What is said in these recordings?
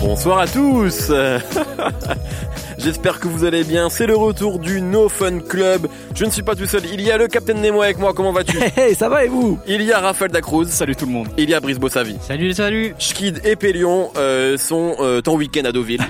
Bonsoir à tous J'espère que vous allez bien. C'est le retour du No Fun Club. Je ne suis pas tout seul. Il y a le Captain Nemo avec moi. Comment vas-tu Hey, ça va et vous Il y a Raphaël Dacruz. Salut tout le monde. Il y a Brice Bossavi. Salut, salut. Schkid et Pélion euh, sont euh, en week-end à Deauville.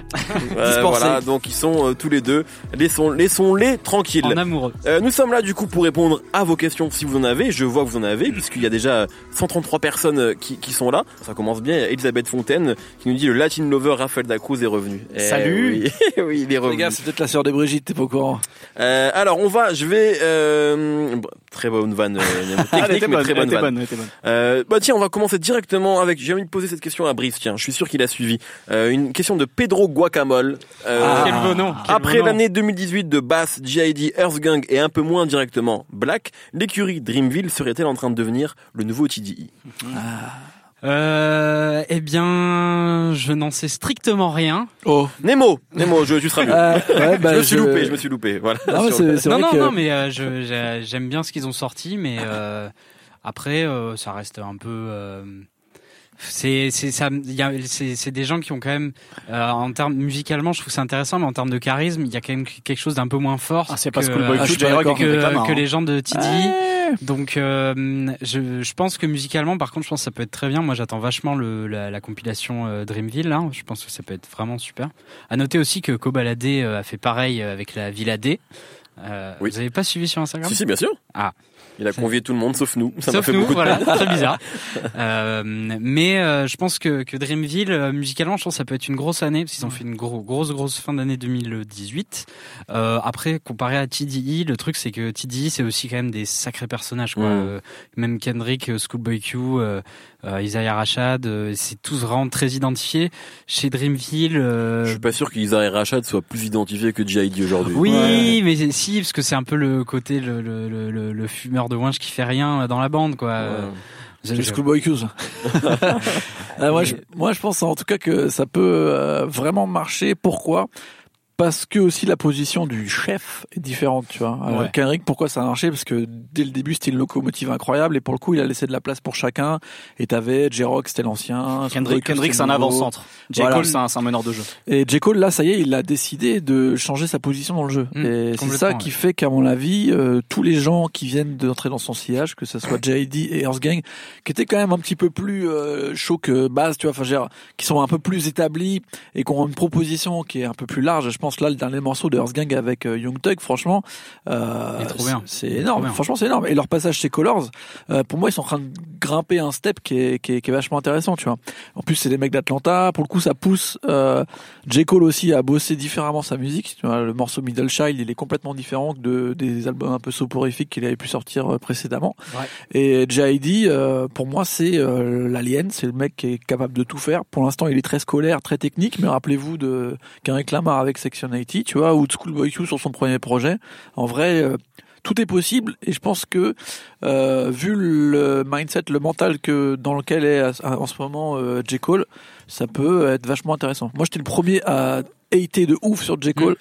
Euh, voilà, donc ils sont euh, tous les deux. Laissons, laissons-les tranquilles. En amoureux. Euh, nous sommes là du coup pour répondre à vos questions si vous en avez. Je vois que vous en avez puisqu'il y a déjà 133 personnes qui, qui sont là. Ça commence bien. Il y a Elisabeth Fontaine qui nous dit le Latin Lover Raphaël Dacruz est revenu. Eh Salut. oui, oui, il est revenu. Les gars, c'est peut-être la sœur de Brigitte, t'es pas au courant. Euh, alors on va, je vais euh, très bonne vanne, euh, Ah, technique était mais bonne, très bonne vanne. Euh, bah tiens, on va commencer directement avec. J'ai envie de poser cette question à Brice. Tiens, je suis sûr qu'il a suivi. Une question de Pedro Guacamole. Ah. Quel beau nom. quel Après l'année 2018 de Bass, GID, Earthgang et un peu moins directement Black, l'écurie Dreamville serait-elle en train de devenir le nouveau TDI Euh, eh bien, je n'en sais strictement rien. Oh. Nemo, Nemo, je, tu seras mieux. Euh, ouais, bah, je me suis loupé, je me suis loupé. Voilà. C'est non, non, que... non, mais euh, je, j'aime bien ce qu'ils ont sorti, mais euh, après, euh, ça reste un peu. Euh, c'est c'est ça il y a c'est c'est des gens qui ont quand même euh, en termes musicalement je trouve ça intéressant mais en termes de charisme il y a quand même quelque chose d'un peu moins fort Ah, c'est pas que, Schoolboy Ah, réclame, que, hein. que les gens de Ouais. Donc, euh, je, je pense que musicalement, par contre, je pense que ça peut être très bien. Moi, j'attends vachement le, la, la compilation euh, Dreamville. Là. Je pense que ça peut être vraiment super. À noter aussi que Kobalade euh, a fait pareil euh, avec la Villa D. Euh, Oui. Vous avez pas suivi sur Instagram Si, si, bien sûr. Ah. Il a convié tout le monde sauf nous. Ça m'a Sauf fait nous, beaucoup de voilà, très bizarre. Euh, mais euh, je pense que, que Dreamville, musicalement, je pense que ça peut être une grosse année, parce qu'ils ont fait une gros, grosse, grosse fin d'année 2018. Euh, après, comparé à TDI, le truc, c'est que TDI, c'est aussi quand même des sacrés personnages. Quoi. Même Kendrick, Schoolboy Q, euh, euh, Isaiah Rashad, euh, c'est tous vraiment très identifiés. Chez Dreamville... euh, Je suis pas sûr qu'Isaiah Rashad soit plus identifié que GID aujourd'hui. oui, Ouais. mais si, parce que c'est un peu le côté le, le, le, le- fumeur de Winch qui fait rien dans la bande, quoi. Euh, Ouais. C'est Schoolboy Q. Ah, moi, je, moi, je pense en tout cas que ça peut euh, vraiment marcher. Pourquoi? Parce que aussi la position du chef est différente, tu vois. Euh, Ouais. Kendrick, pourquoi ça a marché? Parce que dès le début, c'était une locomotive incroyable et pour le coup, il a laissé de la place pour chacun. Et t'avais J-Rock, c'était l'ancien. Kendrick, Kendrick c'est un avant-centre. J. Voilà. Cole, c'est un, un meneur de jeu. Et J. Cole, là, ça y est, il a décidé de changer sa position dans le jeu. Mmh, et c'est ça ouais. qui fait qu'à mon avis, euh, tous les gens qui viennent d'entrer dans son sillage, que ce soit J.I.D. et Earth Gang, qui étaient quand même un petit peu plus euh, chauds que base, tu vois, enfin, qui sont un peu plus établis et qui ont une proposition qui est un peu plus large. Je pense là, le dernier morceau de Earth Gang avec euh, Young Thug, franchement, euh, c'est énorme. Franchement, c'est énorme. Et leur passage chez Colors, euh, pour moi, ils sont en train de grimper un step qui est, qui est, qui est vachement intéressant, tu vois. En plus, c'est des mecs d'Atlanta. Pour le coup, ça pousse. Euh, J. Cole aussi à bosser différemment sa musique. Tu vois, le morceau Middle Child, il est complètement différent de, des albums un peu soporifiques qu'il avait pu sortir précédemment. Ouais. Et J.I.D., euh, pour moi, c'est l'alien. C'est le mec qui est capable de tout faire. Pour l'instant, il est très scolaire, très technique. Mais rappelez-vous de Kendrick Lamar avec Section 80, tu vois, ou de Schoolboy Q sur son premier projet. En vrai, euh, tout est possible et je pense que euh, vu le mindset, le mental que dans lequel est à- en ce moment euh, J Cole, ça peut être vachement intéressant. Moi, j'étais le premier à de ouf sur J Cole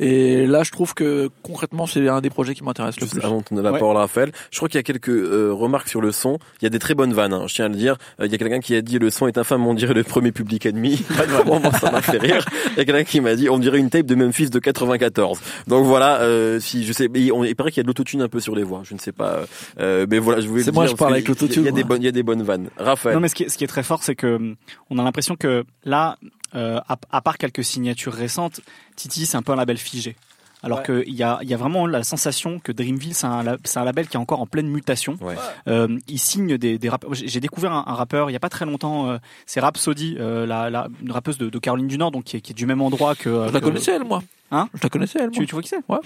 et là, je trouve que concrètement, c'est un des projets qui m'intéresse le Juste plus. avant de donner la Ouais. parole à Raphaël, je crois qu'il y a quelques euh, remarques sur le son. Il y a des très bonnes vannes, hein, je tiens à le dire. Euh, il y a quelqu'un qui a dit le son est infâme, on dirait le premier public ennemi. Bon, moi, ça m'a fait rire. Il y a quelqu'un qui m'a dit on dirait une tape de Memphis de 94. Donc voilà, euh, si je sais, mais on, il paraît qu'il y a de l'autotune un peu sur les voix. Je ne sais pas, euh, mais voilà, je voulais. C'est moi, dire je parle avec l'autotune, Il y a des bonnes, il y a des bonnes vannes. Raphaël. Non, mais ce qui est, ce qui est très fort, c'est que hum, on a l'impression que là, euh, à, à part quelques signatures récentes, Titi, c'est un peu un label figé. Alors Ouais. qu'il y a, il y a vraiment la sensation que Dreamville, c'est un, la- c'est un label qui est encore en pleine mutation. Ouais. Euh, il signe des, des rappeurs. J'ai j'ai découvert un, un rappeur il y a pas très longtemps. euh, c'est Rhapsody, euh, la, la, une rappeuse de, de Caroline du Nord, donc qui est, qui est du même endroit que. Je la connaissais elle, moi. Hein Je la connaissais elle. Tu, tu vois qui c'est Ouais.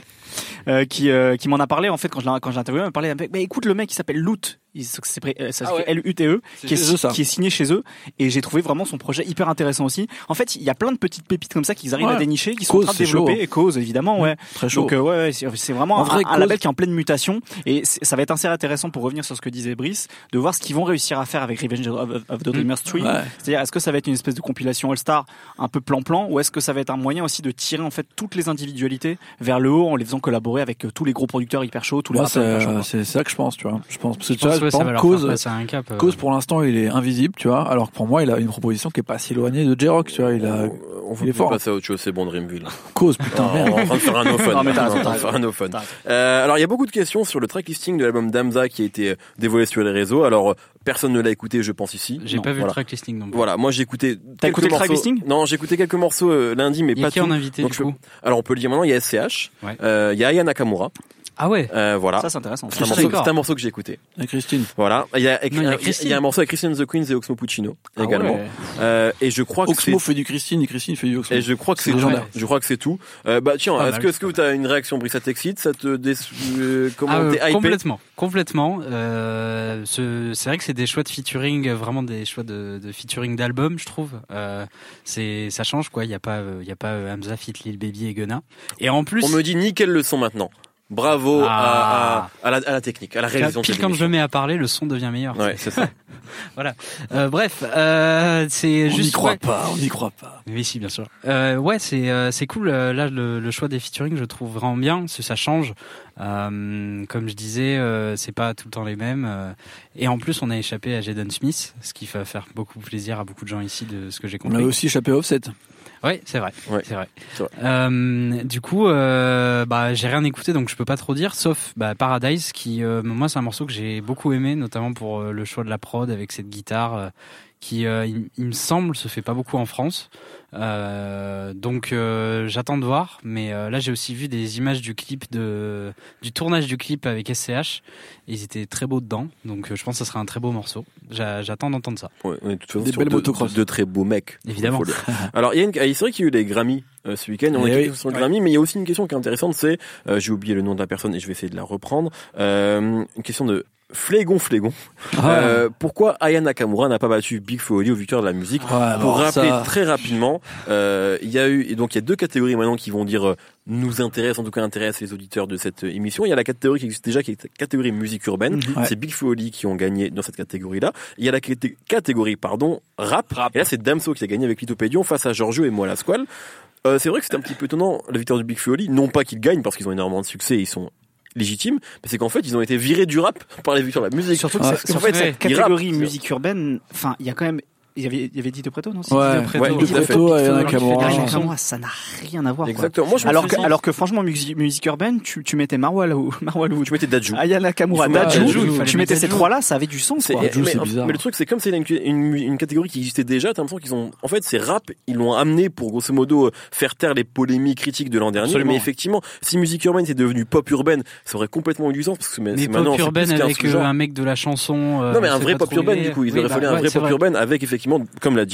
Euh, qui euh, qui m'en a parlé en fait quand je l'ai quand j'ai interviewé, il m'a parlé. un peu, Bah, écoute le mec qui s'appelle Loot. Il, ça s'écrit- euh, ça Ah s'écrit ouais. L-U-T-E, C'est qui est, chez eux, ça. qui est signé chez eux. Et j'ai trouvé vraiment son projet hyper intéressant aussi. En fait, il y a plein de petites pépites comme ça qu'ils arrivent Ouais. à dénicher, qui sont Cause, en train de c'est développer. chaud. Et cause évidemment, ouais. Très chaud. Donc euh, ouais, ouais, c'est c'est vraiment En un, vrai, un Cause- label qui est en pleine mutation et c'est- ça va être assez intéressant pour revenir sur ce que disait Brice, de voir ce qu'ils vont réussir à faire avec Revenge of, the Dreamers 3. Ouais. C'est-à-dire, est-ce que ça va être une espèce de compilation All-Star un peu plan-plan ou est-ce que ça va être un moyen aussi de tirer en fait toutes les individualités vers le haut en les faisant collaborer avec euh, tous les gros producteurs hyper chauds, tous les rappeurs c'est ça que je pense, tu vois. Je pense parce que Je tu vois, ouais, va cause, faire passer un cap. euh. cause pour l'instant, il est invisible, tu vois. Alors que pour moi, il a une proposition qui est pas si éloignée de J-Rock, tu vois. Il a On il est va fort. passer à autre chose, c'est bon Dreamville. cause, putain, on merde. est en train de faire un no fun. Non, mais t'as raison, On est en faire un no fun. T'as raison. Euh, alors il y a beaucoup de questions sur le tracklisting de l'album Damza qui a été dévoilé sur les réseaux. Alors personne ne l'a écouté, je pense ici. J'ai pas vu voilà. le tracklisting non plus. Voilà, moi j'ai écouté. T'as écouté le morceaux- tracklisting Non, j'ai écouté quelques morceaux euh, lundi, mais y a pas qui tout. en invité Donc du je- coup Alors on peut le dire maintenant, il y a SCH, Ouais. euh, il y a Aya Nakamura, Ah ouais. euh, voilà. Ça, c'est intéressant. C'est un, morceau, d'accord. c'est un morceau que j'ai écouté. Et Christine. Voilà. Il y a, Non, il y a Christine. il y a un morceau avec Christian the Queens et Oxmo Puccino Ah également. ouais. Euh, et je crois que c'est Oxmo fait du Christine et Christine fait du Oxmo. et je crois que C'est c'est tout. Je crois que c'est tout. Euh, bah tiens, est-ce que est-ce que tu as une réaction, Brice Ça t'excite Ça te dé... euh, comment Ah, t'es hypé complètement, complètement. Euh, ce- c'est vrai que c'est des choix de featuring, euh, vraiment des choix de, de featuring d'album, je trouve. Euh, c'est, ça change quoi. Il y a pas, il y a pas Hamza, Fit, Lil Baby et Gunna. Et en plus, On me dit nickel le son maintenant. Bravo à, Ah. à, à la, à la technique, à la réalisation. pile quand je me mets à parler, le son devient meilleur. Ouais, c'est ça. Euh, bref, euh, c'est On juste. n'y croit ouais. pas, on n'y croit pas. Oui, si, bien sûr. Euh, ouais, c'est euh, c'est cool. euh, Là, le, le choix des featuring, je trouve vraiment bien. parce que ça change. Euh, comme je disais, euh, c'est pas tout le temps les mêmes. euh, et en plus, on a échappé à Jaden Smith, ce qui va faire beaucoup plaisir à beaucoup de gens ici, de ce que j'ai On compris. a aussi échappé à Offset. Ouais, c'est vrai. Ouais, c'est vrai. Euh, du coup, euh, bah, j'ai rien écouté, donc je peux pas trop dire, sauf bah, Paradise, qui, euh, moi, c'est un morceau que j'ai beaucoup aimé, notamment pour le choix de la prod avec cette guitare, qui, euh, il, il me semble, se fait pas beaucoup en France. Euh, donc, euh, j'attends de voir. Mais euh, là, j'ai aussi vu des images du clip de, du tournage du clip avec SCH. Et ils étaient très beaux dedans, donc euh, je pense que ce sera un très beau morceau. J'a- J'attends d'entendre ça. Ouais, on est de toute façon Des sur belles motocross. de, de très beaux mecs. Évidemment. Alors, il y a une, ah, c'est vrai qu'il y a eu les Grammy euh, ce week-end. On a Eh une oui. sur le Grammy, mais il y a aussi une question qui est intéressante. C'est, euh, j'ai oublié le nom de la personne et je vais essayer de la reprendre. Euh, une question de Flégon Flégon. Ah. Euh, pourquoi Aya Nakamura n'a pas battu Big Oli au victoire de la musique Ouais, Pour rappeler ça- très rapidement, euh, il y a eu et donc il y a deux catégories maintenant qui vont dire euh, nous intéressent en tout cas intéressent les auditeurs de cette émission. Il y a la catégorie qui existe déjà qui est la catégorie musique urbaine. Mhm. C'est Big Oli qui ont gagné dans cette catégorie-là. Il y a la caté- catégorie pardon rap. Et là c'est Damso qui a gagné avec Lithopédion face à Giorgio et moi la Squale. Euh, c'est vrai que c'est un petit peu étonnant la victoire du Big Oli. Non pas qu'ils gagnent parce qu'ils ont énormément de succès, ils sont légitimes, mais c'est qu'en fait ils ont été virés du rap par les victoires de la musique. Surtout que qu'en en fait, fait, cette catégorie rappent. musique urbaine, enfin, il y a quand même. Il y avait, il y avait Dito Preto, non Ouais, Dito Preto, ouais, Dito. Preto, Dito Aya Preto, Nakamura. Aya Nakamura, ça n'a rien à voir. quoi. Exactement. Moi je me Alors que, alors que franchement, musique, musique urbaine, tu, tu mettais Marwalou, Marwalou, tu mettais Dadju. Aya Nakamura, Il faut mettre Dadju, Dadju, il fallait tu mettais ces trois-là, ça avait du sens. Quoi. Mais, bizarre. le truc, c'est comme c'est une, une, une catégorie qui existait déjà, t'as l'impression qu'ils ont, en fait, c'est rap, ils l'ont amené pour grosso modo euh, faire taire les polémiques critiques de l'an dernier. Absolument. Mais effectivement, si musique urbaine c'est devenu pop urbaine, ça aurait complètement eu du sens parce que Mais maintenant pop c'est urbaine plus qu'un avec euh, un mec de la chanson. euh, Non mais un vrai pop urbaine du coup, il aurait bah, fallu un vrai pop urbaine avec effectivement, comme la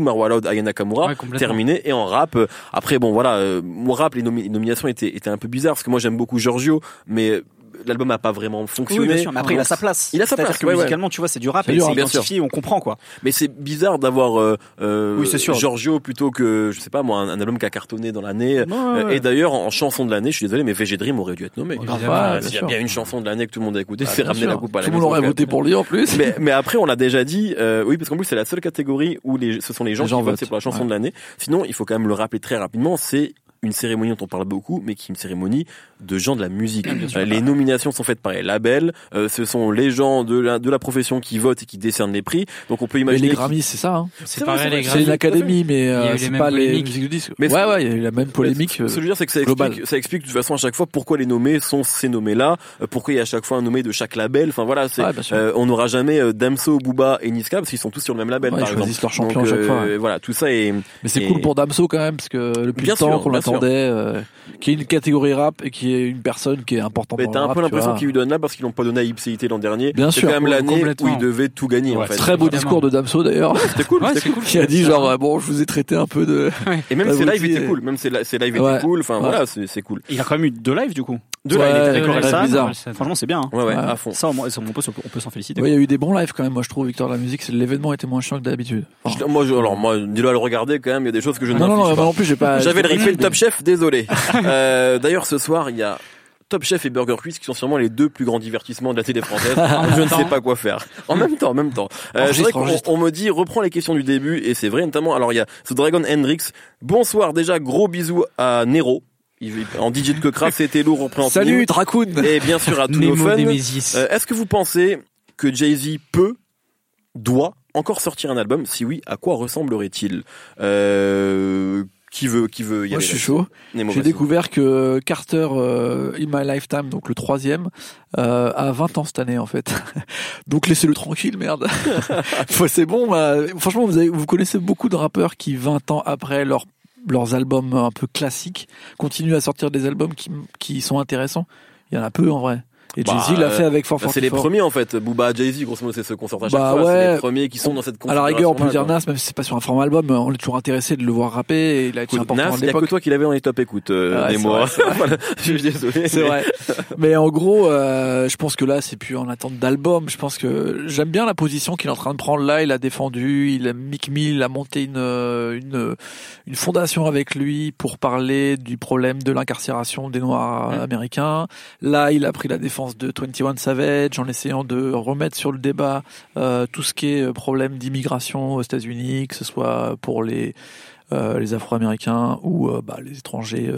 Marwalod, Aya Nakamura, Ouais, complètement. terminé et en rap. euh, Après bon voilà, euh, mon rap les, nomi- les nominations étaient, étaient un peu bizarres parce que moi j'aime beaucoup Giorgio, mais euh, l'album a pas vraiment fonctionné. Oui, bien sûr, mais après, il a sa place. Il a sa C'est-à-dire place, que ouais, ouais. musicalement, tu vois, c'est du rap C'est et du c'est identifié, on comprend, quoi. Mais c'est bizarre d'avoir euh, euh, Oui, c'est sûr. Giorgio plutôt que je sais pas moi un, un album qui a cartonné dans l'année. Euh, Et d'ailleurs en chanson de l'année, je suis désolé, mais VG Dream aurait dû être nommé. Ouais, S'il y a bien une chanson de l'année que tout le monde a écouté, Ah, c'est ramener la coupe à la Tout le monde aurait voté pour lui en plus. mais, mais après, on l'a déjà dit, euh, oui, parce qu'en plus, c'est la seule catégorie où les, ce sont les gens Les qui gens votent, votent, c'est pour la chanson ouais. de l'année. Sinon, il faut quand même le rappeler très rapidement, c'est une cérémonie dont on parle beaucoup, mais qui est une cérémonie de gens de la musique. Euh, les nominations sont faites par les labels, euh, ce sont les gens de la, de la profession qui votent et qui décernent les prix. Donc on peut Mais imaginer... les qu'il- Grammys, c'est ça. Hein. C'est pareil, les vrai. C'est une Grammys. académie, mais euh, eu les c'est pas les musiques du disque. Mais ouais, ouais, il y a eu la même polémique. Ce que je veux dire, c'est que ça explique, ça explique de toute façon à chaque fois pourquoi les nommés sont ces nommés-là, euh, pourquoi il y a à chaque fois un nommé de chaque label. Enfin voilà, c'est, Ouais, euh, on n'aura jamais Damso, Booba et Niska parce qu'ils sont tous sur le même label Ouais, par ils exemple. choisissent leur champion Donc, à chaque fois, Voilà, tout ça est. Mais c'est cool pour Damso quand même, parce que le temps sûr, qu'on bien euh, qui est une catégorie rap et qui est une personne qui est importante Mais t'as le un peu l'impression qu'ils lui donnent là parce qu'ils l'ont pas donné à Ipséité l'an dernier. Bien c'est sûr, quand même l'année où il devait tout gagner en Ouais, fait. Très beau discours de Damso d'ailleurs, C'était cool, Ouais, c'était c'est cool. cool. qui a dit genre bon, je vous ai traité un peu de. Et même ses lives étaient cool, même ses, li- ses lives étaient cool. Enfin voilà, c'est c'est cool. Il a quand même eu deux lives, du coup. De là, il était ouais. bizarre. Franchement, c'est bien. hein. Ouais, ouais, Ouais. à fond. Ça, moins, on peut, s'en- on peut s'en féliciter. Ouais, il y a eu des bons lives quand même, moi je trouve, Victor de la musique, c'est- l'événement était moins chiant que d'habitude. Je- Moi, je, alors moi, dis-le à le regarder quand même. Il y a des choses que je ne non, non, non, pas. non plus, j'ai pas. J'avais le replay de Top Chef, désolé. euh, D'ailleurs, ce soir, il y a Top Chef et Burger Quiz qui sont sûrement les deux plus grands divertissements de la télé française. je ne sais pas quoi faire. En même temps, en même temps. Euh, je enregistre. on me dit, reprends les questions du début, et c'est vrai, notamment, alors il y a The Dragon Hendrix. Bonsoir, déjà, gros bisous à Nero. En DJ de Cocra, c'était lourd, on prend Salut Dracoon Et bien sûr à tous nos fans. Euh, Est-ce que vous pensez que Jay-Z peut, doit encore sortir un album? Si oui, à quoi ressemblerait-il? Euh, Qui veut, qui veut y Moi aller je suis chaud. J'ai découvert que Carter euh, In My Lifetime, donc le troisième, euh, a 20 ans cette année en fait. donc laissez-le tranquille, merde. C'est bon. euh, franchement, vous, avez, vous connaissez beaucoup de rappeurs qui 20 ans après leur leurs albums un peu classiques continuent à sortir des albums qui, qui sont intéressants. Il y en a peu en vrai. Et Bah, Jay-Z l'a fait avec Bah, c'est les 444. premiers en fait. Booba, Jay-Z, grosso modo, c'est ceux qu'on sort à chaque Bah fois. C'est ouais. les premiers qui sont dans cette À la rigueur, on peut dire Nas, même si c'est pas sur un format album, on est toujours intéressé de le voir rapper et il a été important Nas, il y a que toi qui l'avais dans les top écoute, euh, Ouais, c'est c'est vrai. Voilà, je suis désolé. C'est mais- vrai. Mais en gros, euh, je pense que là, c'est plus en attente d'album. Je pense que j'aime bien la position qu'il est en train de prendre là. Il a défendu, il a Mick Mill a monté une euh, une une fondation avec lui pour parler du problème de l'incarcération des Noirs Mm. américains. Là, il a pris la défense de 21 Savage en essayant de remettre sur le débat euh, tout ce qui est euh, problème d'immigration aux États-Unis, que ce soit pour les euh, Afro-Américains ou bah, les étrangers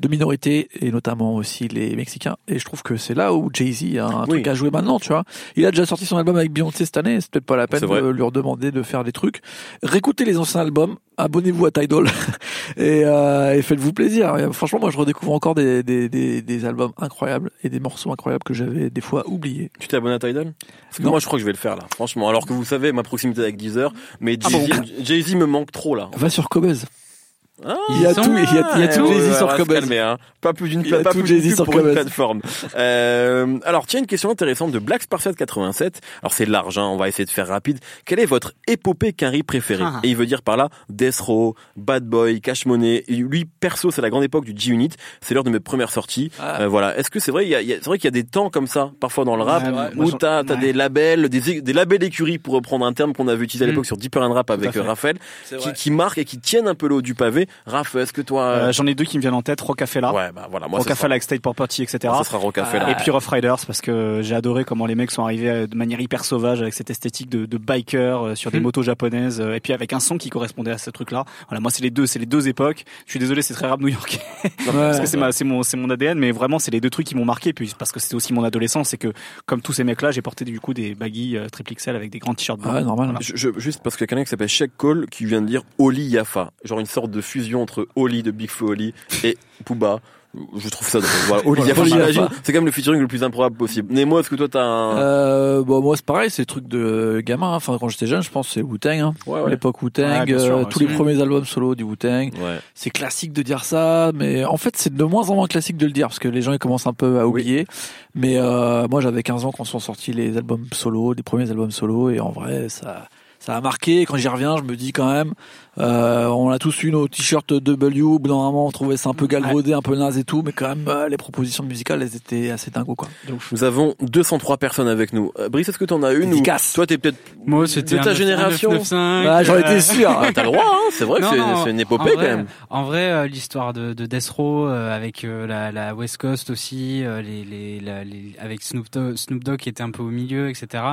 de minorité et notamment aussi les Mexicains. Et je trouve que c'est là où Jay-Z a un Oui. truc à jouer maintenant, tu vois. Il a déjà sorti son album avec Beyoncé cette année, c'est peut-être pas la peine de lui redemander de faire des trucs. Réécoutez les anciens albums, abonnez-vous à Tidal et, euh, et faites-vous plaisir. Et franchement, moi je redécouvre encore des, des, des, des albums incroyables et des morceaux incroyables que j'avais des fois oubliés. Tu t'es abonné à Tidal? Parce que Non. moi, je crois que je vais le faire là. Franchement, alors que vous savez ma proximité avec Deezer, mais Ah Jay-Z Jay-Z me manque trop là. Va sur Cobuzz. Ah, Il y a sont tout, il y a, il y a tout ouais, Jay-Z ouais, sur on va se Cobuzz. calmer, hein. Pas plus d'une plateforme. Euh, alors, tiens, une question intéressante de Black Spartiate 87. Alors, c'est large, hein, on va essayer de faire rapide. Quelle est votre épopée Carrie préférée Ah. Et il veut dire par là Death Row, Bad Boy, Cash Money. Et lui, perso, c'est la grande époque du G-Unit. C'est l'heure de mes premières sorties. Ah. Euh, voilà. Est-ce que c'est vrai il y a, il y a- C'est vrai qu'il y a des temps comme ça, parfois dans le rap, Ouais, ouais, moi, où t'as as ouais. des labels, des, des labels écurie pour reprendre un terme qu'on avait utilisé à Mm. l'époque sur Deeper and Rap avec euh, Raphaël, qui, qui marquent et qui tiennent un peu l'eau du pavé. Raph, est-ce que toi, Euh, J'en ai deux qui me viennent en tête, Rocafella. ouais, bah voilà, moi, Rocafella avec State Property, etc. ce sera Rocafella. Et puis Rough Riders parce que j'ai adoré comment les mecs sont arrivés euh, de manière hyper sauvage avec cette esthétique de, de biker euh, sur des Hmm. motos japonaises et puis avec un son qui correspondait à ce truc-là. Voilà, moi c'est les deux, c'est les deux époques. Je suis désolé, c'est très rap new-yorkais parce que c'est ma, c'est mon, c'est mon ADN, mais vraiment c'est les deux trucs qui m'ont marqué. Puis parce que c'était aussi mon adolescence, c'est que comme tous ces mecs-là, j'ai porté du coup des baggy euh, triple XL avec des grands t-shirts blancs. Ouais, normal. Je, je- juste parce qu'il y a quelqu'un qui s'appelle Sheik Cole qui vient de dire Oli Yafa, genre une sorte de fusion entre Oli de Big Flo Oli et Pooba. Je trouve ça drôle. Voilà, Oli Voilà, Yafa, Oli j'imagine, Yafa. c'est quand même le featuring le plus improbable possible. Nemo, est-ce que toi t'as un... Euh, bon, moi, c'est pareil, c'est le truc de gamin. hein. Enfin, quand j'étais jeune, je pense que c'est Wu-Tang. Hein. Ouais, ouais. L'époque Wu-Tang, Ouais, euh, tous les premiers albums solo du Wu-Tang. Ouais. C'est classique de dire ça, mais en fait, c'est de moins en moins classique de le dire parce que les gens ils commencent un peu à oublier. Mais euh, moi, j'avais 15 ans quand sont sortis les albums solo, les premiers albums solo, et en vrai, ça, ça a marqué. Et quand j'y reviens, je me dis quand même, euh, on a tous eu nos t-shirts W. D'un moment, on trouvait ça un peu galvaudé, un peu naze et tout, mais quand même, euh, les propositions musicales, elles étaient assez dingo, quoi. Nous avons 203 personnes avec nous. Euh, Brice, est-ce que t'en as une ou... Dédicace. Toi, t'es peut-être Moi, c'était de ta 9- génération. 995, Ah, j'en euh, étais sûr. Ah, t'as le droit, hein c'est vrai que Non, c'est non, c'est une en épopée quand vrai, même. En vrai, euh, l'histoire de, de Death Row euh, avec euh, la, la West Coast aussi, euh, les, les, la- les- avec Snoop Dogg, Snoop Dogg qui était un peu au milieu, etc.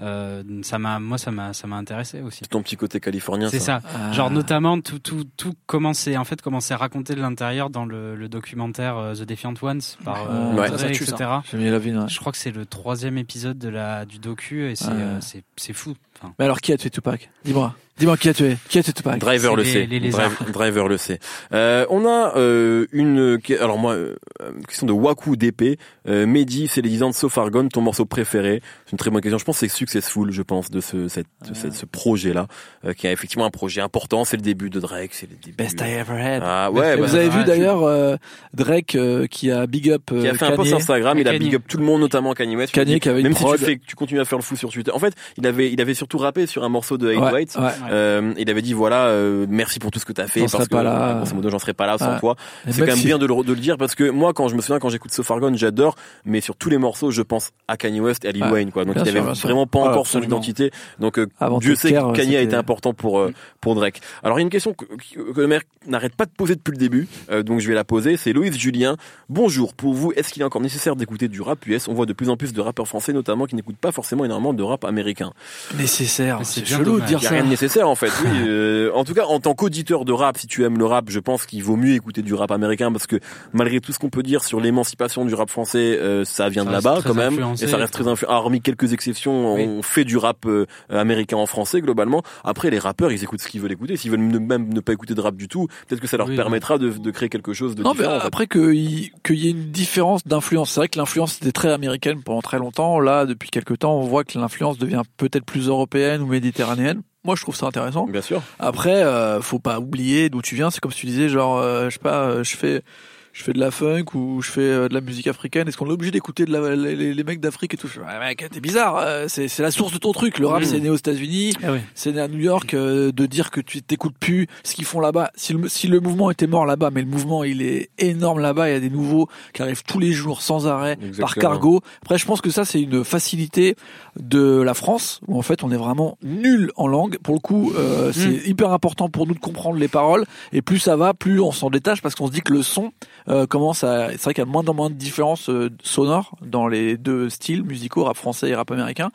Euh, ça m'a, moi, ça m'a, ça m'a intéressé aussi. C'est ton petit côté californien, C'est ça. ça. Ah. Genre notamment tout tout tout commençait en fait commençait à raconter de l'intérieur dans le, le documentaire euh, The Defiant Ones par euh, Ouais. Dre, Ça, ça tue, etc. J'ai mis la vie, ouais. Je crois que c'est le troisième épisode de la du docu et c'est Ouais. euh, c'est c'est fou. Enfin, Mais alors, qui a tué Tupac? Dis-moi. Dis-moi qui a tué. Qui a tué Tupac? Driver le les- sait. les lézards. Drive- Driver le sait. Euh, on a euh, une alors moi euh, question de Waku DP. Euh, Mehdi, c'est les 10 ans de Sofargon, ton morceau préféré C'est une très bonne question. Je pense que c'est Successful, je pense, de ce cette, de cette- ce projet là, qui est effectivement un projet important. C'est le début de Drake, c'est le début. Best I ever had. Ah ouais. Bah, vous avez vu d'ailleurs euh, Drake euh, qui a big up euh, qui a fait un post. Instagram, il a big up tout le monde, notamment Kanye West. Kanye qui avait une même si tu fais, tu continues à faire le fou sur Twitter. En fait, il avait, il avait surtout rappé sur un morceau de Hate Ouais, White. ouais. Euh, il avait dit voilà, euh, merci pour tout ce que t'as fait J'en parce serais que pas là. grosso modo, j'en serais pas là sans Ouais. toi. Et C'est quand même si- bien de le, de le dire parce que moi, quand je me souviens quand j'écoute Sofargon, j'adore, mais sur tous les morceaux, je pense à Kanye West et à Lil Ouais. Wayne quoi. Donc Bien il avait sûr. vraiment pas Ouais, encore son identité. Donc euh, Avant Dieu sait que Kanye a été important pour euh, pour Drake. Alors il y a une question que, que le maire n'arrête pas de poser depuis le début, euh, donc je vais la poser. C'est Loïs Julien. Bonjour. Pour vous, est-ce qu'il est encore nécessaire d'écouter du rap US On voit de plus en plus de rappeurs français, notamment, qui n'écoutent pas forcément énormément de rap américain. Mais c'est C'est chelou de dire Il y a ça. rien de nécessaire. en fait. Oui. Euh, en tout cas, en tant qu'auditeur de rap, si tu aimes le rap, je pense qu'il vaut mieux écouter du rap américain parce que malgré tout ce qu'on peut dire sur l'émancipation du rap français, euh, ça vient de là-bas quand même, et ça reste très influent. Hormis quelques exceptions, on fait du rap euh, américain en français globalement. Après, les rappeurs, ils écoutent ce qu'ils veulent écouter. S'ils veulent même ne pas écouter de rap du tout, peut-être que ça leur permettra de, de, créer quelque chose de non, différent. Mais après qu'il y, qu'il y ait une différence d'influence. C'est vrai que l'influence était très américaine pendant très longtemps. Là, depuis quelques temps, on voit que l'influence devient peut-être plus européenne ou méditerranéenne. Moi, je trouve ça intéressant. Bien sûr. Après, euh, faut pas oublier d'où tu viens. C'est comme si tu disais, genre, euh, je sais pas, euh, je fais je fais de la funk ou je fais euh, de la musique africaine. Est-ce qu'on est obligé d'écouter de la, les, les, mecs d'Afrique et tout? Ouais, mec, t'es bizarre. Euh, c'est, c'est la source de ton truc. Le rap, mmh. c'est né aux États-Unis, ah c'est né à New York. Euh, de dire que tu t'écoutes plus ce qu'ils font là-bas. Si le, si le mouvement était mort là-bas, mais le mouvement il est énorme là-bas. Il y a des nouveaux qui arrivent tous les jours sans arrêt par cargo. Après, je pense que ça c'est une facilité de la France où en fait on est vraiment nul en langue. Pour le coup, euh, mmh. c'est hyper important pour nous de comprendre les paroles. Et plus ça va, plus on s'en détache parce qu'on se dit que le son euh, commence à. C'est vrai qu'il y a moins en moins de différences euh, sonores dans les deux styles musicaux, rap français et rap américain.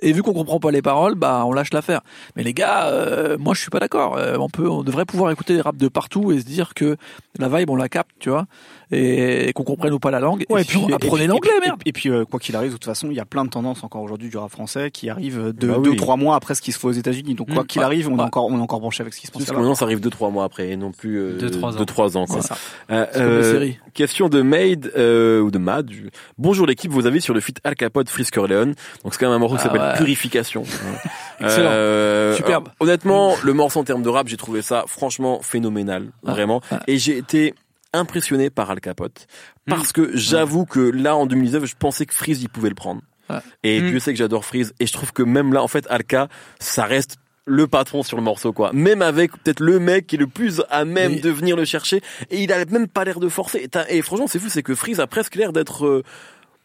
Et vu qu'on comprend pas les paroles, bah on lâche l'affaire. Mais les gars, euh, moi je suis pas d'accord. Euh, on peut, on devrait pouvoir écouter les rap de partout et se dire que la vibe on la capte, tu vois et, qu'on comprenne ou pas la langue. Ouais, et puis, apprenez l'anglais, merde. Et puis, quoi qu'il arrive, de toute façon, il y a plein de tendances encore aujourd'hui du rap français qui arrivent deux, bah deux trois mois après ce qui se fait aux États-Unis. Donc quoi mmh. qu'il arrive, on est encore, on est encore branché avec ce qui se passe. Parce que maintenant, ça arrive deux trois mois après, et non plus euh, deux trois ans. Deux, trois ans quoi. Ça. Euh, question de Made euh, ou de Mad. Bonjour l'équipe, vous avez sur le feat Al Capote Frisker Leon. Donc c'est quand même un morceau qui ah s'appelle Purification. Excellent. Euh, Superbe. honnêtement, le morceau en termes de rap, j'ai trouvé ça franchement phénoménal, ah. vraiment. Ah. Et j'ai été impressionné par Al Capote. Parce que j'avoue que là en 2019 je pensais que Freeze il pouvait le prendre. Et mm. Dieu sait que j'adore Freeze. Et je trouve que même là en fait Alka ça reste le patron sur le morceau quoi. Même avec peut-être le mec qui est le plus à même de venir le chercher. Et il a même pas l'air de forcer. Et, franchement c'est fou c'est que Freeze a presque l'air d'être euh,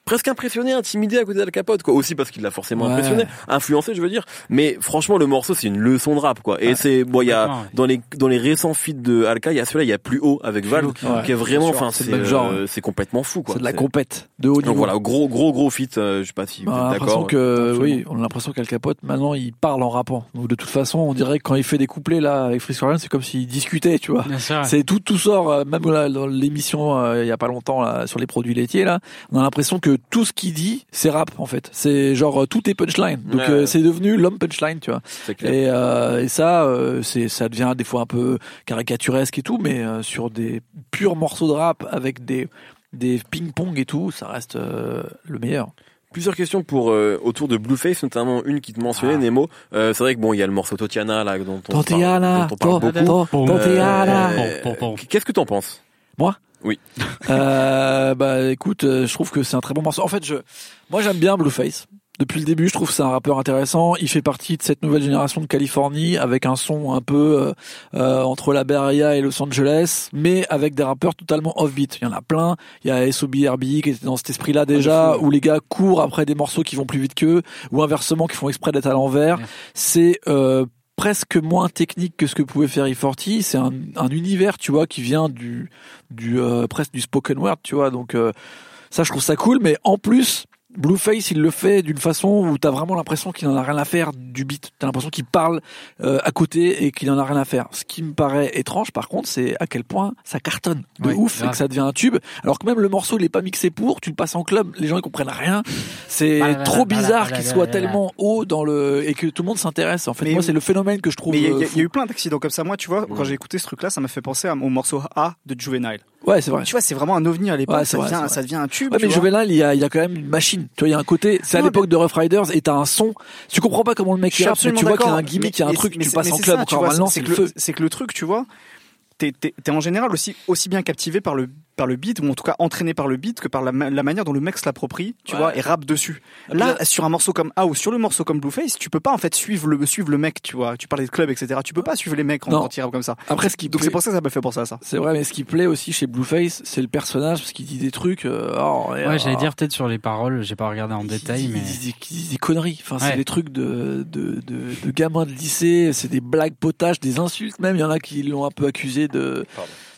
presque impressionné, intimidé à côté d'Al Capote, quoi. Aussi parce qu'il l'a forcément impressionné, influencé, je veux dire. Mais franchement, le morceau, c'est une leçon de rap, quoi. Et c'est, bon, il y a, dans les, dans les récents feats de Alka, il y a celui-là, il y a plus haut avec Val, qui est vraiment, enfin, c'est, euh, c'est complètement fou, quoi. C'est de la compète, de haut niveau. Donc voilà, gros, gros, gros feat, euh, je sais pas si vous êtes d'accord. que, oui, on a l'impression qu'Al Capote, maintenant, il parle en rappant. Donc de toute façon, on dirait que quand il fait des couplets, là, avec Freeze c'est comme s'il discutait, tu vois. C'est tout, tout sort, euh, même là, dans l'émission, il y a pas longtemps, là, sur les produits laitiers, là, on a l'impression que tout ce qu'il dit, c'est rap en fait. C'est genre tout est punchline. Donc euh, c'est devenu l'homme punchline, tu vois. Et, euh, et ça, euh, c'est ça devient des fois un peu caricaturesque et tout, mais sur des purs morceaux de rap avec des des ping-pong et tout, ça reste le meilleur. Plusieurs questions pour autour de Blueface, notamment une qui te mentionnait, ah. Nemo. c'est vrai que bon, il y a le morceau Totiana là dont on, parle, dont on parle beaucoup. Totiana. Qu'est-ce que t'en penses? Moi? Oui. Euh, bah écoute, euh, je trouve que c'est un très bon morceau. En fait, je, moi j'aime bien Blueface. Depuis le début, je trouve que c'est un rappeur intéressant. Il fait partie de cette nouvelle génération de Californie avec un son un peu euh, euh entre la Area et Los Angeles, mais avec des rappeurs totalement off-beat. Il y en a plein. Il y a SOBRB qui était dans cet esprit-là déjà, où les gars courent après des morceaux qui vont plus vite qu'eux, ou inversement qui font exprès d'être à l'envers. C'est euh, presque moins technique que ce que pouvait faire E40. C'est un, un, univers, tu vois, qui vient du, du euh, presque du spoken word, tu vois. Donc euh, ça, je trouve ça cool. Mais en plus, Blueface, il le fait d'une façon où t'as vraiment l'impression qu'il en a rien à faire du beat. T'as l'impression qu'il parle euh, à côté et qu'il en a rien à faire. Ce qui me paraît étrange, par contre, c'est à quel point ça cartonne de ouf et que ça devient un tube. Alors que même le morceau, il est pas mixé pour. Tu le passes en club, les gens ils comprennent rien. C'est trop bizarre qu'il soit tellement haut dans le et que tout le monde s'intéresse. En fait, moi, c'est le phénomène que je trouve. Mais il y, a eu plein d'accidents comme ça. Moi, tu vois, quand j'ai écouté ce truc-là, ça m'a fait penser au morceau A de Juvenile. Ouais, c'est vrai. Tu vois, c'est vraiment un ovni à l'époque. ça, devient, ça devient un tube. Ouais, mais Juvenile, il y a, il y a quand même une machine. Tu vois, il y a un côté. C'est à l'époque de Rough Riders et t'as un son. Tu comprends pas comment le mec rappe, mais tu vois qu'il y a un gimmick, il y a un truc. Tu passes en club. C'est que c'est que le truc, tu vois, t'es en général aussi aussi bien captivé par le par le beat ou en tout cas entraîné par le beat que par la, manière dont le mec se l'approprie tu vois et rappe dessus. Là sur un morceau comme A ou sur le morceau comme Blueface tu peux pas en fait suivre le suivre le mec tu vois. Tu parlais de club etc tu peux pas suivre les mecs en, quand ils comme ça. Après ce qui donc c'est pour ça que ça m'a fait penser à ça. C'est vrai mais ce qui plaît aussi chez Blueface c'est le personnage parce qu'il dit des trucs euh, oh, ouais j'allais dire peut-être sur les paroles j'ai pas regardé en détail mais il dit, des conneries. Enfin c'est des trucs de de, de de gamins de lycée c'est des blagues potages des insultes même il y en a qui l'ont un peu accusé de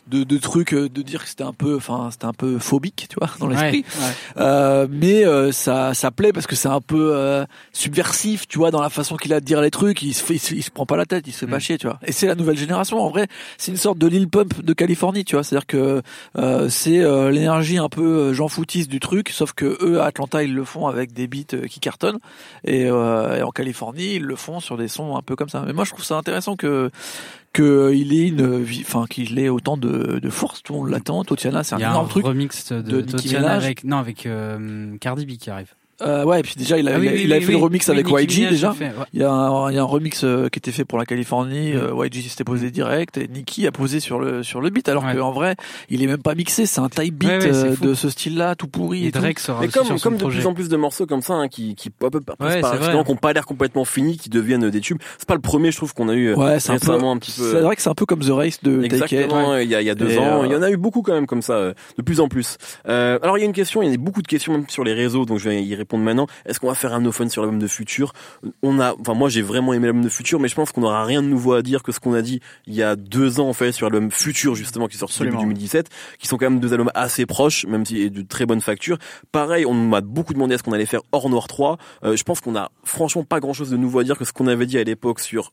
de, de trucs, euh, de dire que c'était un peu, enfin, c'était un peu phobique, tu vois, dans l'esprit. Ouais, ouais. Euh, mais euh, ça, ça plaît parce que c'est un peu euh, subversif, tu vois, dans la façon qu'il a de dire les trucs. Il se fait, il se, il se prend pas la tête, il se fait pas Mm. chier, tu vois. Et c'est la nouvelle génération. En vrai, c'est une sorte de Lil Pump de Californie, tu vois. C'est-à-dire que euh, c'est euh, l'énergie un peu Jean foutiste du truc, sauf que eux à Atlanta ils le font avec des beats qui cartonnent, et, euh, et en Californie ils le font sur des sons un peu comme ça. Mais moi je trouve ça intéressant que que il ait une, vie- enfin qu'il ait autant de, de force. Tout le monde l'attend. Totiana, c'est un a un énorme truc. remix de, de Minaj. avec non avec euh, Cardi B qui arrive. Euh, ouais, et puis déjà il a, Ah oui, il a, oui, il a oui, fait oui, le remix oui, avec Nicki YG Minaj déjà. l'a fait, ouais. Il y, a un, il y a un remix euh, qui était fait pour la Californie. euh, YG s'était posé direct et Nicki a posé sur le sur le beat. Alors Ouais. qu'en vrai, il est même pas mixé. C'est un type beat Ouais, euh, de ce style-là, tout pourri et, Et tout. Drake sera Mais aussi comme, comme de projet. plus en plus de morceaux comme ça, hein, qui, qui pop up qui n'ont pas l'air complètement finis, qui deviennent des tubes. C'est pas le premier, je trouve, qu'on a eu euh, Ouais, c'est un peu. récemment un petit peu. C'est vrai que c'est un peu comme The Race de. Exactement, il y a, il y a deux Et, ans. Il y en a eu beaucoup quand même comme ça, euh, de plus en plus. Alors il y a une question, il y a beaucoup de questions même sur les réseaux, donc je vais y répondre maintenant. Est-ce qu'on va faire un no fun sur l'album de Future? On a, enfin moi j'ai vraiment aimé l'album de Future, mais je pense qu'on n'aura rien de nouveau à dire que ce qu'on a dit il y a deux ans en fait sur l'album Future justement qui sort début Absolument. 2017, qui sont quand même deux albums assez proches, même si de très bonne facture. Pareil, on m'a beaucoup demandé à ce qu'on allait faire Hors Noir 3. Euh, je pense qu'on a franchement pas grand chose de nouveau à dire que ce qu'on avait dit à l'époque sur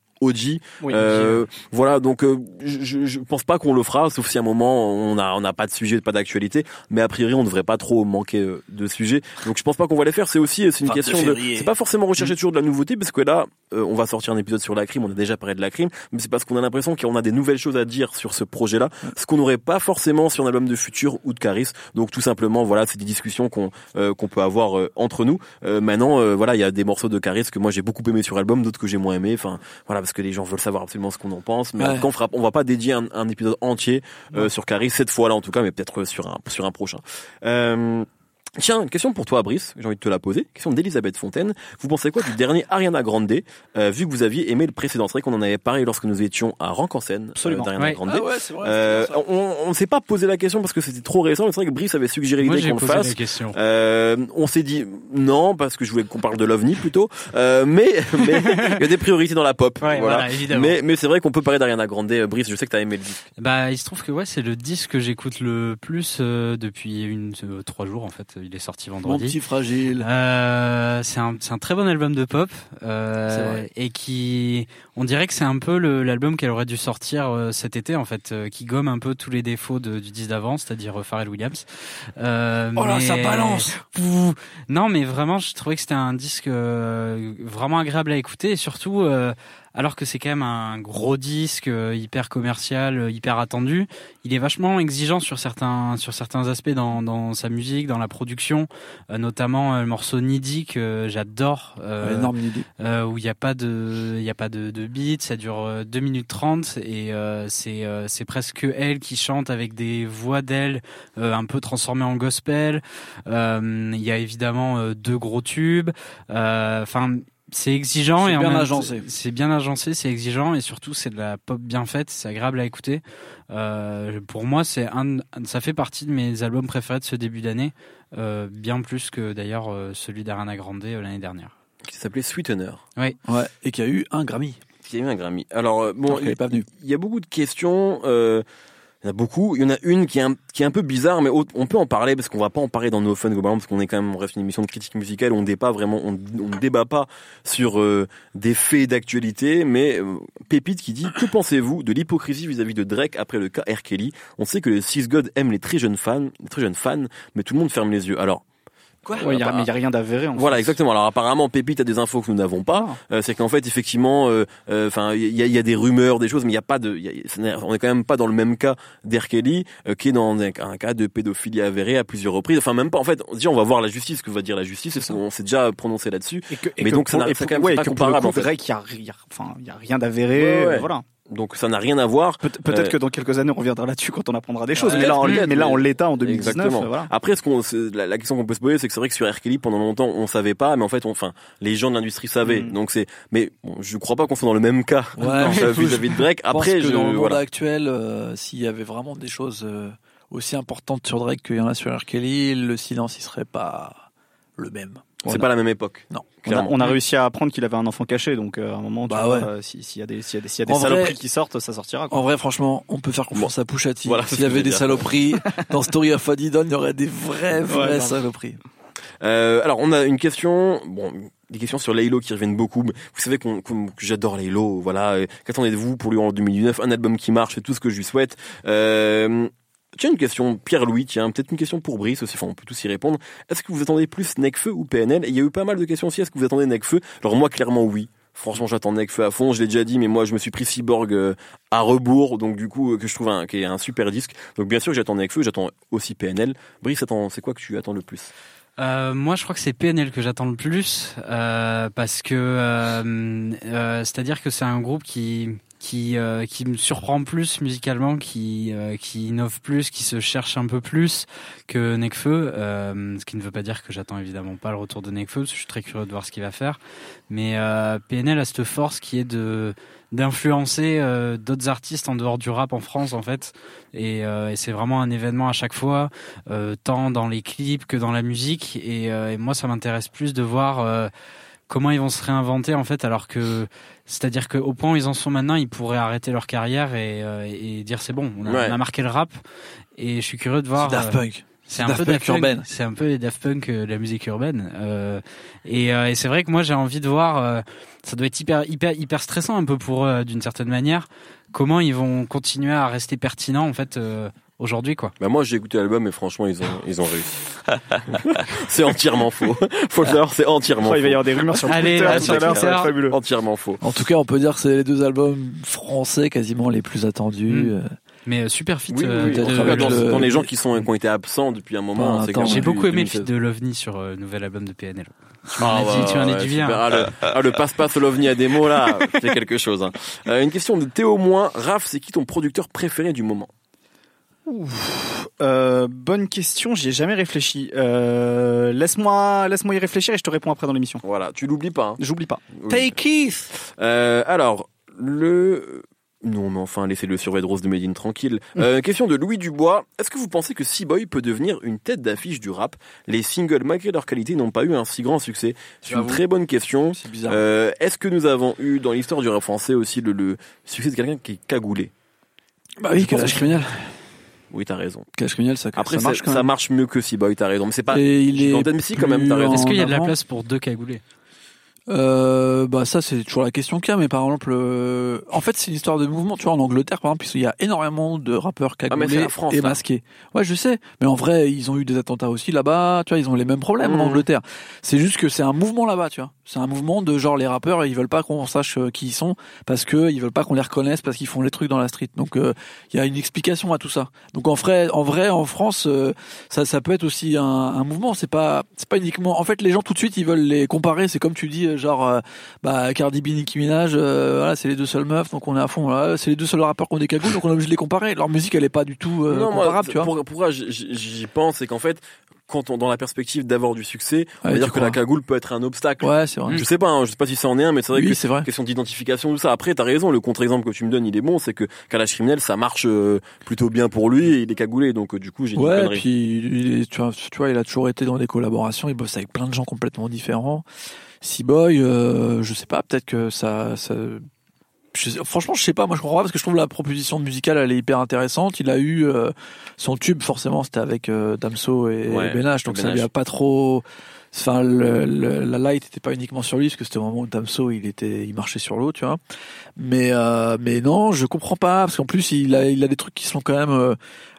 Oui, Euh, voilà, donc euh, je, je- pense pas qu'on le fera, sauf si à un moment on a on n'a pas de sujet, pas d'actualité, mais a priori on devrait pas trop manquer euh, de sujets. Donc je pense pas qu'on va les faire. C'est aussi euh, c'est une 22 question de, c'est pas forcément rechercher toujours de la nouveauté, parce que là euh, on va sortir un épisode sur la crime, on a déjà parlé de la crime, mais c'est parce qu'on a l'impression qu'on a des nouvelles choses à dire sur ce projet-là, ce qu'on n'aurait pas forcément sur un album de Futur ou de Caris. Donc tout simplement voilà, c'est des discussions qu'on euh, qu'on peut avoir euh, entre nous. Euh, maintenant voilà, il y a des morceaux de Caris que moi j'ai beaucoup aimé sur l'album, d'autres que j'ai moins aimé. Enfin voilà, parce que les gens veulent savoir absolument ce qu'on en pense. Mais en Ouais. tout cas, on, fera, on va pas dédier un, un épisode entier euh, sur Caris cette fois-là en tout cas, mais peut-être sur un sur un prochain. Euh, Tiens, une question pour toi, Brice. J'ai envie de te la poser. Question d'Elisabeth Fontaine. Vous pensez quoi du dernier Ariana Grande, euh, vu que vous aviez aimé le précédent C'est vrai qu'on en avait parlé lorsque nous étions à Rank en scène Absolument. d'Ariana Ouais. Grande? Ah ouais, c'est vrai. Euh, c'est vrai, ça. on on s'est pas posé la question parce que c'était trop récent. mais C'est vrai que Brice avait suggéré l'idée qu'on le posé fasse. la question. Euh, on s'est dit non parce que je voulais qu'on parle de l'OVNI plutôt. Euh, mais mais il y a des priorités dans la pop. Ouais, voilà. voilà, évidemment. Mais mais c'est vrai qu'on peut parler d'Ariana Grande. Euh, Brice, je sais que t'as aimé le disque. Bah, il se trouve que ouais, c'est le disque que j'écoute le plus euh, depuis une euh, trois jours en fait. Il est sorti Mon vendredi. petit fragile. Euh, c'est un, c'est un très bon album de pop euh, vrai. et qui, on dirait que c'est un peu le- l'album qu'elle aurait dû sortir euh, cet été en fait, qui gomme un peu tous les défauts de- du disque d'avant, c'est-à-dire Pharrell Williams. Oh là, mais- ça balance. Non, mais vraiment, je trouvais que c'était un disque euh, vraiment agréable à écouter et surtout. Alors que c'est quand même un gros disque euh, hyper commercial, euh, hyper attendu, il est vachement exigeant sur certains sur certains aspects dans, dans sa musique, dans la production, euh, notamment euh, le morceau Needy que j'adore, euh, Énorme euh, où il n'y a pas de il y a pas de, de beat, ça dure euh, 2 minutes 30 et euh, c'est euh, c'est presque elle qui chante avec des voix d'elle euh, un peu transformées en gospel. Euh, Il y a évidemment deux gros tubes. Euh, Enfin, c'est exigeant et en bien même- agencé. C'est bien agencé, c'est exigeant et surtout c'est de la pop bien faite, c'est agréable à écouter. Euh, pour moi, c'est un, ça fait partie de mes albums préférés de ce début d'année, euh, bien plus que d'ailleurs euh, celui d'Ariana Grande euh, l'année dernière. Qui s'appelait Sweetener. Ouais. Et qui a eu un Grammy. Qui a eu un Grammy. Alors euh, bon, Alors qu'elle est pas venue. il y a beaucoup de questions. Euh, il y en a beaucoup. Il y en a une qui est un, qui est un peu bizarre, mais on peut en parler parce qu'on va pas en parler dans nos fun globalement parce qu'on est quand même on reste une émission de critique musicale. On débat vraiment, on ne débat pas sur euh, des faits d'actualité. Mais euh, Pépite qui dit que pensez-vous de l'hypocrisie vis-à-vis de Drake après le cas R. Kelly? On sait que le Six God aime les très jeunes fans, les très jeunes fans, mais tout le monde ferme les yeux. Alors Quoi Ouais, il y a, bah, mais il y a rien d'avéré. en voilà, fait. exactement. Alors apparemment, Pépite a des infos que nous n'avons pas. Ah. Euh, c'est qu'en fait, effectivement, euh, euh, enfin, il y a, y a des rumeurs, des choses, mais il y a pas de, y a- n'est- on est quand même pas dans le même cas d'R. Kelly, euh, qui est dans un, un cas de pédophilie avérée à plusieurs reprises. Enfin, même pas. En fait, on se dit, on va voir la justice, ce que va dire la justice, et on s'est déjà prononcé là-dessus. Mais que donc, ça pour- n'a- c'est pour- quand même ouais, pas comparable, coup, en fait. Drake, il y a, y a- enfin, il y a rien d'avéré. Ouais, ouais. Voilà. Donc, ça n'a rien à voir. Peut- Peut-être Euh, que dans quelques années, on reviendra là-dessus quand on apprendra des choses. Ouais, mais là, en, peut-être, mais là, l'état, en 2019, Exactement. euh, voilà. Après, ce qu'on, la, la question qu'on peut se poser, c'est que c'est vrai que sur R. Kelly, pendant longtemps, on savait pas, mais en fait, on, enfin, les gens de l'industrie savaient. Mm. Donc c'est, mais bon, je crois pas qu'on soit dans le même cas Ouais. vis-à-vis de Drake. Je pense Après, que je, dans le monde voilà. actuel, euh, s'il y avait vraiment des choses euh, aussi importantes sur Drake qu'il y en a sur R. Kelly, le silence il serait pas le même. C'est pas la même époque. Non. On a, on a, réussi à apprendre qu'il avait un enfant caché, donc euh, à un moment, bah ouais. euh, s'il y a des, s'il y a des, s'il y a des saloperies qui sortent, ça sortira. Quoi. En vrai, franchement, on peut faire confiance à Pouchati. Voilà, s'il y avait des saloperies dans Story of Adidon, il y aurait des vraies, vraies saloperies. Euh, alors, on a une question. Bon, des questions sur Laylo qui reviennent beaucoup. Vous savez qu'on, que j'adore Laylo. Voilà. Qu'attendez-vous pour lui en 2009 Un album qui marche, c'est tout ce que je lui souhaite. Euh, Tiens, une question, Pierre-Louis, tiens, peut-être une question pour Brice aussi, enfin, on peut tous y répondre. Est-ce que vous attendez plus Necfeu ou PNL il y a eu pas mal de questions aussi, est-ce que vous attendez Necfeu Alors moi, clairement, oui. Franchement, j'attends Necfeu à fond, je l'ai déjà dit, mais moi, je me suis pris Cyborg euh, à rebours, donc du coup, euh, que je trouve un, qui est un super disque. Donc bien sûr, j'attends Necfeu, j'attends aussi PNL. Brice, c'est quoi que tu attends le plus? Euh, moi, je crois que c'est PNL que j'attends le plus parce que c'est-à-dire que c'est un groupe qui qui euh, qui me surprend plus musicalement, qui euh, qui innove plus, qui se cherche un peu plus que Nekfeu. Euh, ce qui ne veut pas dire que j'attends évidemment pas le retour de Nekfeu, parce que je suis très curieux de voir ce qu'il va faire. Mais PNL a cette force qui est de d'influencer d'autres artistes en dehors du rap en France en fait et, et c'est vraiment un événement à chaque fois tant dans les clips que dans la musique et, et moi ça m'intéresse plus de voir comment ils vont se réinventer en fait alors que c'est-à-dire qu'au point où ils en sont maintenant ils pourraient arrêter leur carrière et, euh, et dire c'est bon on a, marqué le rap. Et je suis curieux de voir Daft Punk. euh, c'est un, peu Daft Punk. c'est un peu les Daft Punk euh, la musique urbaine. Et, et c'est vrai que moi j'ai envie de voir ça doit être hyper hyper hyper stressant un peu pour eux d'une certaine manière comment ils vont continuer à rester pertinents en fait aujourd'hui quoi. Bah moi j'ai écouté l'album et franchement ils ont ils ont réussi. c'est entièrement faux. Faut le savoir, c'est entièrement faux. Il va y avoir des rumeurs sur Allez, Twitter, fabuleux. Entièrement faux. En tout cas, on peut dire que c'est les deux albums français quasiment les plus attendus. Mm. Mais euh, super fit. Oui, euh, de, dans, les gens qui sont qui ont été absents depuis un moment. Ah, J'ai beaucoup aimé le fit de l'OVNI sur le euh, nouvel album de PNL. Tu m'en as dit, tu dit bien. Ah, le, ah, le passe-passe l'OVNI à démo là, c'est quelque chose. Hein. une question de Théo Moins. Raph, c'est qui ton producteur préféré du moment? Euh, bonne question, j'y ai jamais réfléchi. Euh, laisse-moi, laisse-moi y réfléchir et je te réponds après dans l'émission. Voilà, tu l'oublies pas. Hein. J'oublie pas. Take Keith. Euh, alors le non, mais enfin, laissez-le sur Red Rose de Medine tranquille. Euh, question de Louis Dubois. Est-ce que vous pensez que Seaboy peut devenir une tête d'affiche du rap? Les singles, malgré leur qualité, n'ont pas eu un si grand succès C'est une très bonne question. C'est bizarre. Euh, est-ce que nous avons eu dans l'histoire du rap français aussi le, le succès de quelqu'un qui est cagoulé? Bah oui, Kalash Criminel. Oui, t'as raison. Cash Criminel, ça, Après, ça marche quand même. Ça marche mieux que Seaboy, t'as raison. Mais c'est pas. Et il est. si, quand même, t'as raison. Est-ce qu'il y a de la place pour deux cagoulés euh, bah ça c'est toujours la question qu'il y a mais par exemple euh, en fait c'est une histoire de mouvement. Tu vois en Angleterre par exemple il y a énormément de rappeurs ah, cagoulés et masqués. Ouais je sais mais en vrai ils ont eu des attentats aussi là-bas tu vois ils ont les mêmes problèmes en mmh. Angleterre. C'est juste que c'est un mouvement là-bas tu vois. C'est un mouvement de genre les rappeurs ils veulent pas qu'on sache euh, qui ils sont parce que ils veulent pas qu'on les reconnaisse parce qu'ils font les trucs dans la street. Donc euh, il y a une explication à tout ça. Donc en vrai en vrai en France ça ça peut être aussi un, un mouvement. C'est pas c'est pas uniquement en fait les gens tout de suite ils veulent les comparer. C'est comme tu dis genre euh, bah Cardi B, Nicki Minaj, euh, voilà, c'est les deux seules meufs, donc on est à fond. Là, c'est les deux seuls rappeurs qui ont des cagoules, donc on est obligé de les comparer. Leur musique, elle est pas du tout euh, comparable, tu vois. pourquoi j'y pense, c'est qu'en fait, quand on dans la perspective d'avoir du succès, on va dire que la cagoule peut être un obstacle. Ouais, c'est vrai. Je sais pas, hein, je sais pas si ça en est un, mais c'est vrai que c'est vrai. question d'identification tout ça. Après, t'as raison, le contre-exemple que tu me donnes, il est bon, c'est que Kalash criminel, ça marche plutôt bien pour lui et il est cagoulé, donc du coup j'ai. Ouais, puis tu vois, tu vois, il a toujours été dans des collaborations, il bosse avec plein de gens complètement différents. Seaboy, euh, je sais pas, peut-être que ça, ça franchement, je sais pas. Moi, je comprends pas parce que je trouve la proposition musicale elle est hyper intéressante. Il a eu euh, son tube, forcément, c'était avec euh, Damso et, Benach, donc ça lui a pas trop. Enfin, le, la light était pas uniquement sur lui parce que c'était au moment où Damso il était, il marchait sur l'eau, tu vois. Mais euh, mais non, je comprends pas parce qu'en plus il a il a des trucs qui sont quand même euh,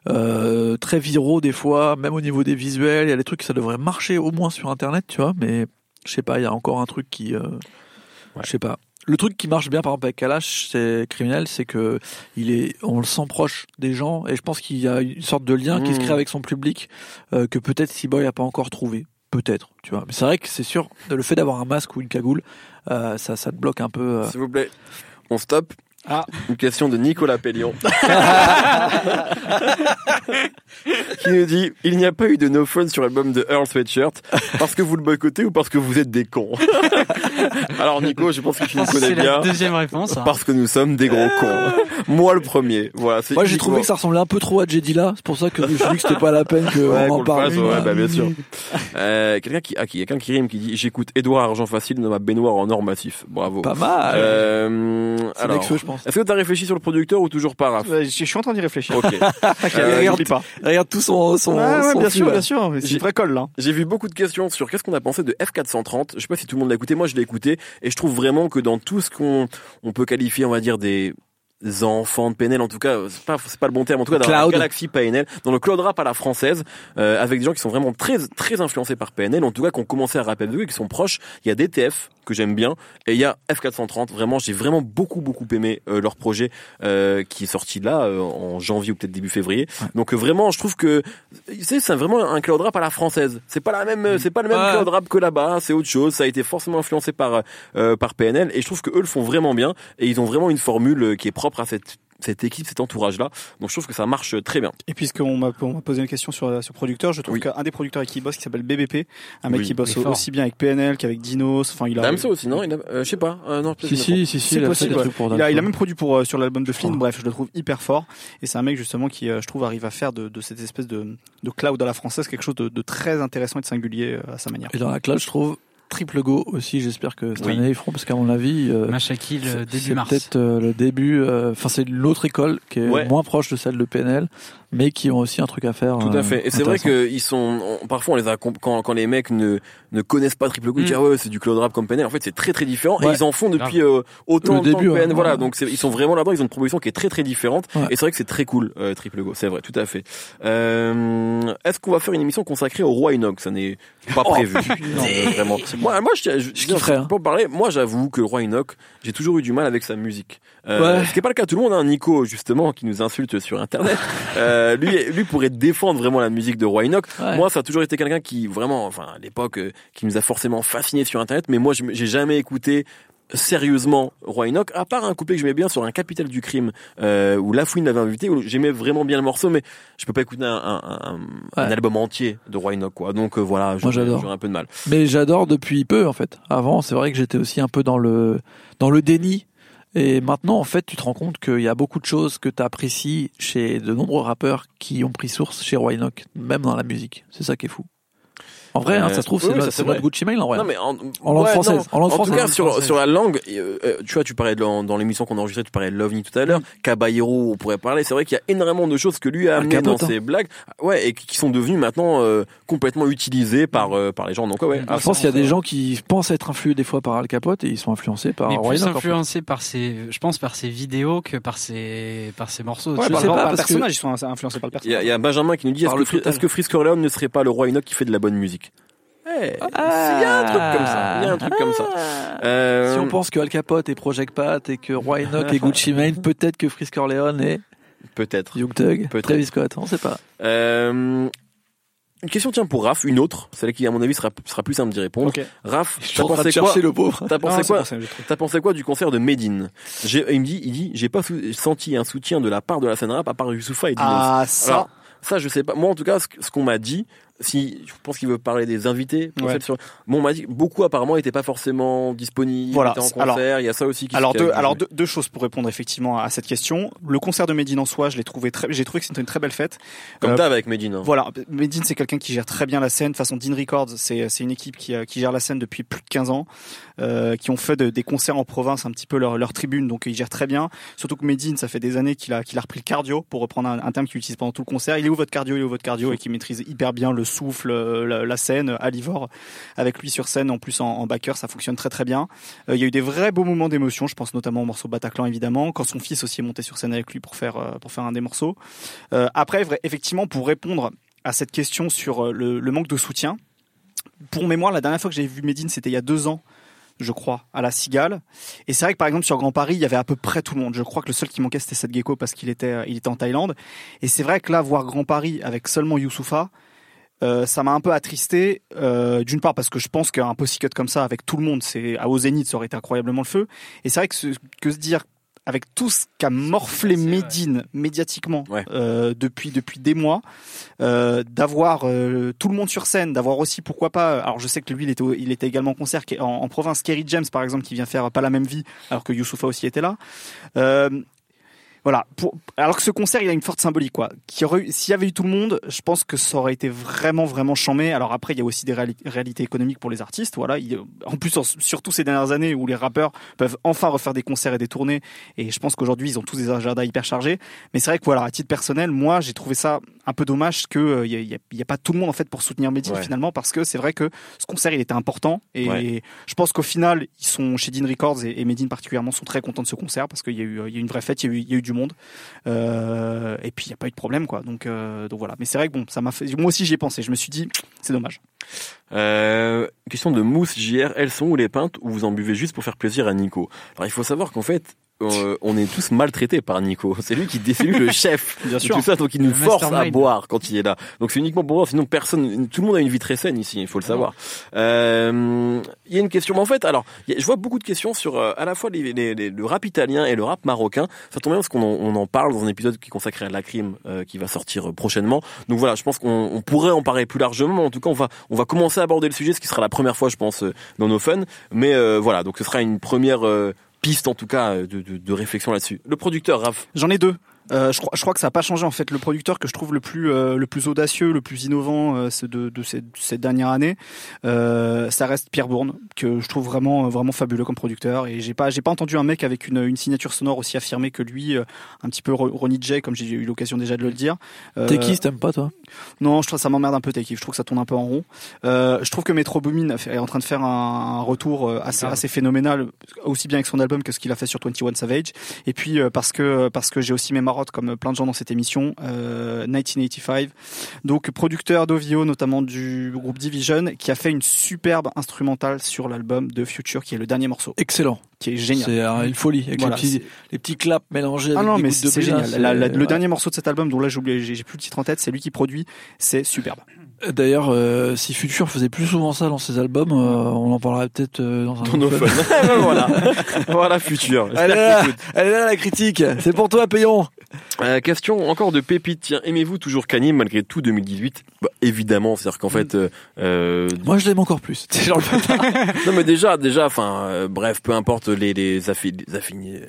euh très viraux des fois, même au niveau des visuels. Il y a des trucs qui ça devrait marcher au moins sur Internet, tu vois. Mais je sais pas, il y a encore un truc qui, euh, je sais pas. Le truc qui marche bien par exemple avec Kalash, c'est criminel, c'est que il est, on le sent proche des gens et je pense qu'il y a une sorte de lien qui se crée mmh. avec son public euh, que peut-être a pas encore trouvé. Peut-être, tu vois. Mais c'est vrai que c'est sûr, le fait d'avoir un masque ou une cagoule, euh, ça, ça te bloque un peu. S'il vous plaît, on stoppe. Ah. Une question de Nicolas Pellion. qui nous dit il n'y a pas eu de no fun sur l'album de Earl Sweatshirt parce que vous le boycottez ou parce que vous êtes des cons? Alors Nico, je pense que tu nous connais bien. deuxième réponse. Hein. Parce que nous sommes des gros cons. Moi le premier. Voilà. Moi j'ai trouvé que ça ressemblait un peu trop à Jedila. C'est pour ça que je me suis dit que c'était pas la peine qu'on en parle. Ouais, bah, bien sûr. Euh, quelqu'un qui, ah, qui, quelqu'un qui rime qui dit j'écoute Edouard Argent Facile dans ma baignoire en or massif. Bravo. Pas mal. Euh, alors, je pense. Est-ce que tu as réfléchi sur le producteur ou toujours pas, Raph Je suis en train d'y réfléchir. Ok. euh, regarde, pas. regarde tout son, son, son bien sûr, bien sûr. C'est une vraie colle là. J'ai vu beaucoup de questions sur qu'est-ce qu'on a pensé de F430. Je sais pas si tout le monde l'a écouté. Moi, je l'ai écouté et je trouve vraiment que dans tout ce qu'on on peut qualifier, on va dire des enfants de PNL en tout cas c'est pas c'est pas le bon terme en tout cas dans la galaxie PNL dans le cloud rap à la française euh, avec des gens qui sont vraiment très très influencés par PNL en tout cas qui ont commencé à rapper avec eux et qui sont proches. Il y a DTF que j'aime bien et il y a F430 vraiment j'ai vraiment beaucoup beaucoup aimé euh, leur projet euh, qui est sorti là euh, en janvier ou peut-être début février. Donc vraiment je trouve que c'est c'est vraiment un cloud rap à la française. C'est pas la même c'est pas le même cloud rap que là-bas c'est autre chose. Ça a été forcément influencé par par PNL et je trouve que eux le font vraiment bien et ils ont vraiment une formule qui est propre à cette cette équipe, cet entourage-là. Donc je trouve que ça marche très bien. Et puisqu'on m'a posé une question sur ce producteur, je trouve qu'un des producteurs avec qui il bosse, qui s'appelle BBP, un mec qui bosse aussi bien avec PNL qu'avec Dinos. Enfin, il a. Même ça aussi, non? Il a, euh, Je sais pas. Euh, non, si, si, si, si, il, a possible, il, a, il a même produit pour euh, sur l'album de Flynn. Bref, je le trouve hyper fort. Et c'est un mec justement qui, je trouve, arrive à faire de, de cette espèce de, de cloud à la française quelque chose de, de très intéressant et de singulier à sa manière. Et dans la cloud, je trouve triple go aussi. J'espère que cette année ils feront parce qu'à mon avis, euh, le début mars. Peut-être euh, le début. Euh, enfin, c'est l'autre école qui est moins proche de celle de PNL, mais qui ont aussi un truc à faire. Tout à fait. Et c'est vrai qu'ils sont. parfois, on les a quand, quand les mecs ne ne connaissent pas triple go, ils disent mm. ah ouais c'est du cloud rap comme PNL. En fait, c'est très très différent et ils en font depuis autant de début, temps que PNL. Voilà, donc ils sont vraiment là-dedans. Ils ont une proposition qui est très très différente. Et c'est vrai que c'est très cool triple go. C'est vrai, tout à fait. Est-ce qu'on va faire une émission consacrée au roi Inox? Ça n'est pas oh, prévu. non, vraiment. Moi, moi je, je, je hein. Pour parler, moi j'avoue que le roi Enoch, j'ai toujours eu du mal avec sa musique. Euh, Ce qui n'est pas le cas de tout le monde. Hein. Nico, justement, qui nous insulte sur Internet, euh, lui, lui pourrait défendre vraiment la musique de roi Enoch. Moi, ça a toujours été quelqu'un qui vraiment, enfin à l'époque, euh, qui nous a forcément fasciné sur Internet. Mais moi, j'ai jamais écouté sérieusement Roy Enoch, à part un couplet que j'aimais bien sur un capital du crime euh, où Lafouine l'avait invité, où j'aimais vraiment bien le morceau, mais je peux pas écouter un, un, un, album entier de Roy Enoch, quoi. Donc euh, voilà, j'adore. un peu de mal. Mais j'adore depuis peu en fait. Avant, c'est vrai que j'étais aussi un peu dans le dans le déni. Et maintenant, en fait, tu te rends compte qu'il y a beaucoup de choses que tu apprécies chez de nombreux rappeurs qui ont pris source chez Roy Enoch, même dans la musique. C'est ça qui est fou. En vrai, hein, ça se trouve, c'est notre Gucci Mail en vrai. Non, mais en, en langue française. En, langue en tout cas, sur, sur la langue, euh, euh, tu vois, tu parlais dans, dans l'émission qu'on a enregistrée, tu parlais de l'OVNI tout à l'heure. Mm. Caballero, on pourrait parler. C'est vrai qu'il y a énormément de choses que lui a amené dans ses blagues. Ouais, et qui sont devenues maintenant euh, complètement utilisées par, par les gens. Donc, ouais. Je pense qu'il y a des gens qui pensent être influés des fois par Al Capote et ils sont influencés par Mais plus influencés par ses, je pense, par ses vidéos que par ses, par ses morceaux. Ouais, je sais pas, parce ils sont influencés par le personnage. Il y, a Benjamin qui nous dit, est-ce que, Frisk Orleans ne serait pas le roi Enoch qui fait de la bonne musique? Hey, il y a un truc comme ça. Il y a un truc comme ça. Euh... Si on pense que Al Capote est Project Pat et que Roy Enoch et Gucci Mane, peut-être que Frisk Orleans est peut-être Young Thug, Travis Scott, on sait pas. Euh... Une question tient pour Raph, une autre, celle qui à mon avis sera, sera plus simple d'y répondre. Okay. Raph, t'as pensé quoi le pauvre. T'as pensé quoi T'as pensé quoi du concert de Medine Il me dit, il dit, j'ai pas senti un soutien de la part de la scène rap à part Youssoufa et Dinos. Ah ça. Alors, ça je sais pas. Moi en tout cas, ce qu'on m'a dit, si je pense qu'il veut parler des invités sur... bon on m'a dit beaucoup apparemment n'étaient pas forcément disponibles voilà en concert alors, il y a ça aussi qui alors deux alors deux, choses pour répondre effectivement à cette question. Le concert de Medine en soi je l'ai trouvé très j'ai trouvé que c'était une très belle fête. Comme euh, avec Medine hein. voilà Medine c'est quelqu'un qui gère très bien la scène. De façon Dean Records c'est c'est une équipe qui qui gère la scène depuis plus de 15 ans euh, qui ont fait des concerts en province un petit peu leur leur tribune donc ils gèrent très bien. Surtout que Medine ça fait des années qu'il a qu'il a repris le cardio pour reprendre un, terme qu'il utilise pendant tout le concert. Il est où votre cardio? Il est où votre cardio? Et qui maîtrise hyper bien le souffle la, scène à Livor avec lui sur scène en plus en, backer ça fonctionne très très bien euh, il y a eu des vrais beaux moments d'émotion je pense notamment au morceau Bataclan évidemment quand son fils aussi est monté sur scène avec lui pour faire euh, pour faire un des morceaux euh, après effectivement pour répondre à cette question sur le, le manque de soutien pour mémoire la dernière fois que j'ai vu Medine c'était il y a deux ans je crois, à la Cigale. Et c'est vrai que par exemple sur Grand Paris, il y avait à peu près tout le monde. Je crois que le seul qui manquait c'était Seth Gecko parce qu'il était, il était en Thaïlande. Et c'est vrai que là, voir Grand Paris avec seulement Youssoufa, euh, ça m'a un peu attristé, euh, d'une part parce que je pense qu'un cut comme ça avec tout le monde, c'est à au zénith, ça aurait été incroyablement le feu. Et c'est vrai que, que se dire avec tout ce qu'a morflé. Medine médiatiquement Ouais. euh, depuis depuis des mois, euh, d'avoir euh, tout le monde sur scène, d'avoir aussi pourquoi pas. Alors je sais que lui il était il était également en concert en, en province. Kerry James par exemple qui vient faire pas la même vie alors que Youssoufa aussi était là. Euh, voilà. Pour, alors que ce concert, il a une forte symbolique, quoi. Aurait S'il y avait eu tout le monde, je pense que ça aurait été vraiment, vraiment chambé. Alors après, il y a aussi des réali- réalités économiques pour les artistes. Voilà. Il- en plus, en- surtout ces dernières années où les rappeurs peuvent enfin refaire des concerts et des tournées. Et je pense qu'aujourd'hui, ils ont tous des agendas hyper chargés. Mais c'est vrai que voilà, à titre personnel, moi, j'ai trouvé ça un peu dommage que euh, il y, a- y pas tout le monde en fait pour soutenir Medine Ouais. finalement, parce que c'est vrai que ce concert, il était important. Et Ouais. je pense qu'au final, ils sont chez Dean Records et, et Medine particulièrement sont très contents de ce concert parce qu'il y a eu, il y a eu une vraie fête, il y a eu, il y a eu du monde. Euh, et puis il n'y a pas eu de problème quoi. Donc, euh, donc voilà. Mais c'est vrai que bon, ça m'a fait. Moi aussi j'y ai pensé. Je me suis dit, c'est dommage. Euh, question de Mousse JR, elles sont où les pintes ou vous en buvez juste pour faire plaisir à Nico? Alors il faut savoir qu'en fait, euh, on est tous maltraités par Nico. C'est lui qui lui le chef. Bien de Tout ça, donc il nous force à boire quand il est là. Donc c'est uniquement pour boire, sinon personne, tout le monde a une vie très saine ici, il faut le savoir. Euh, Il y a une question, mais en fait, alors, a- je vois beaucoup de questions sur euh, à la fois les, les- les- le rap italien et le rap marocain. Ça tombe bien parce qu'on en, on en parle dans un épisode qui est consacré à la crime qui va sortir prochainement. Donc voilà, je pense qu'on on pourrait en parler plus largement. En tout cas, on va on va commencer à aborder le sujet, ce qui sera la première fois, je pense, dans nos fun. Mais voilà, donc ce sera une première euh, piste en tout cas euh, de, de, de réflexion là-dessus. Le producteur Raph. J'en ai deux. Euh, je, crois, je crois que ça n'a pas changé en fait. Le producteur que je trouve le plus euh, le plus audacieux, le plus innovant euh, c'est de, de cette, cette dernière année, euh, ça reste Pierre Bourne que je trouve vraiment vraiment fabuleux comme producteur. Et j'ai pas j'ai pas entendu un mec avec une, une signature sonore aussi affirmée que lui, euh, un petit peu Ro- Ronnie J comme j'ai eu l'occasion déjà de le dire. Euh, T'es qui, t'aimes pas toi? Non, je trouve ça m'emmerde un peu It. Je trouve que ça tourne un peu en rond. Euh, je trouve que Metro Boomin est en train de faire un, un retour euh, assez, assez phénoménal, aussi bien avec son album que ce qu'il a fait sur 21 Savage. Et puis euh, parce que parce que j'ai aussi mes comme plein de gens dans cette émission, euh, 1985. Donc producteur d'Ovio, notamment du groupe Division, qui a fait une superbe instrumentale sur l'album de Future, qui est le dernier morceau, Excellent. qui est génial. C'est euh, une folie avec Voilà, les, petits, les petits claps mélangés Ah non, des mais de c'est génial. c'est- La- la- le ouais. dernier morceau de cet album, dont là j'ai plus le titre en tête, c'est lui qui produit, c'est superbe. D'ailleurs, euh, si Future faisait plus souvent ça dans ses albums, euh, on en parlerait peut-être euh, dans un Dans nos fun. voilà. voilà futur. Elle est là, elle est là la critique. C'est pour toi, Payon. Euh, question encore de Pépite. Tiens, aimez-vous toujours Kanye malgré tout 2018 bah, Évidemment, c'est-à-dire qu'en fait, Moi, je l'aime encore plus. C'est genre le- non mais déjà, déjà, enfin, euh, bref, peu importe les les, affi- les affini-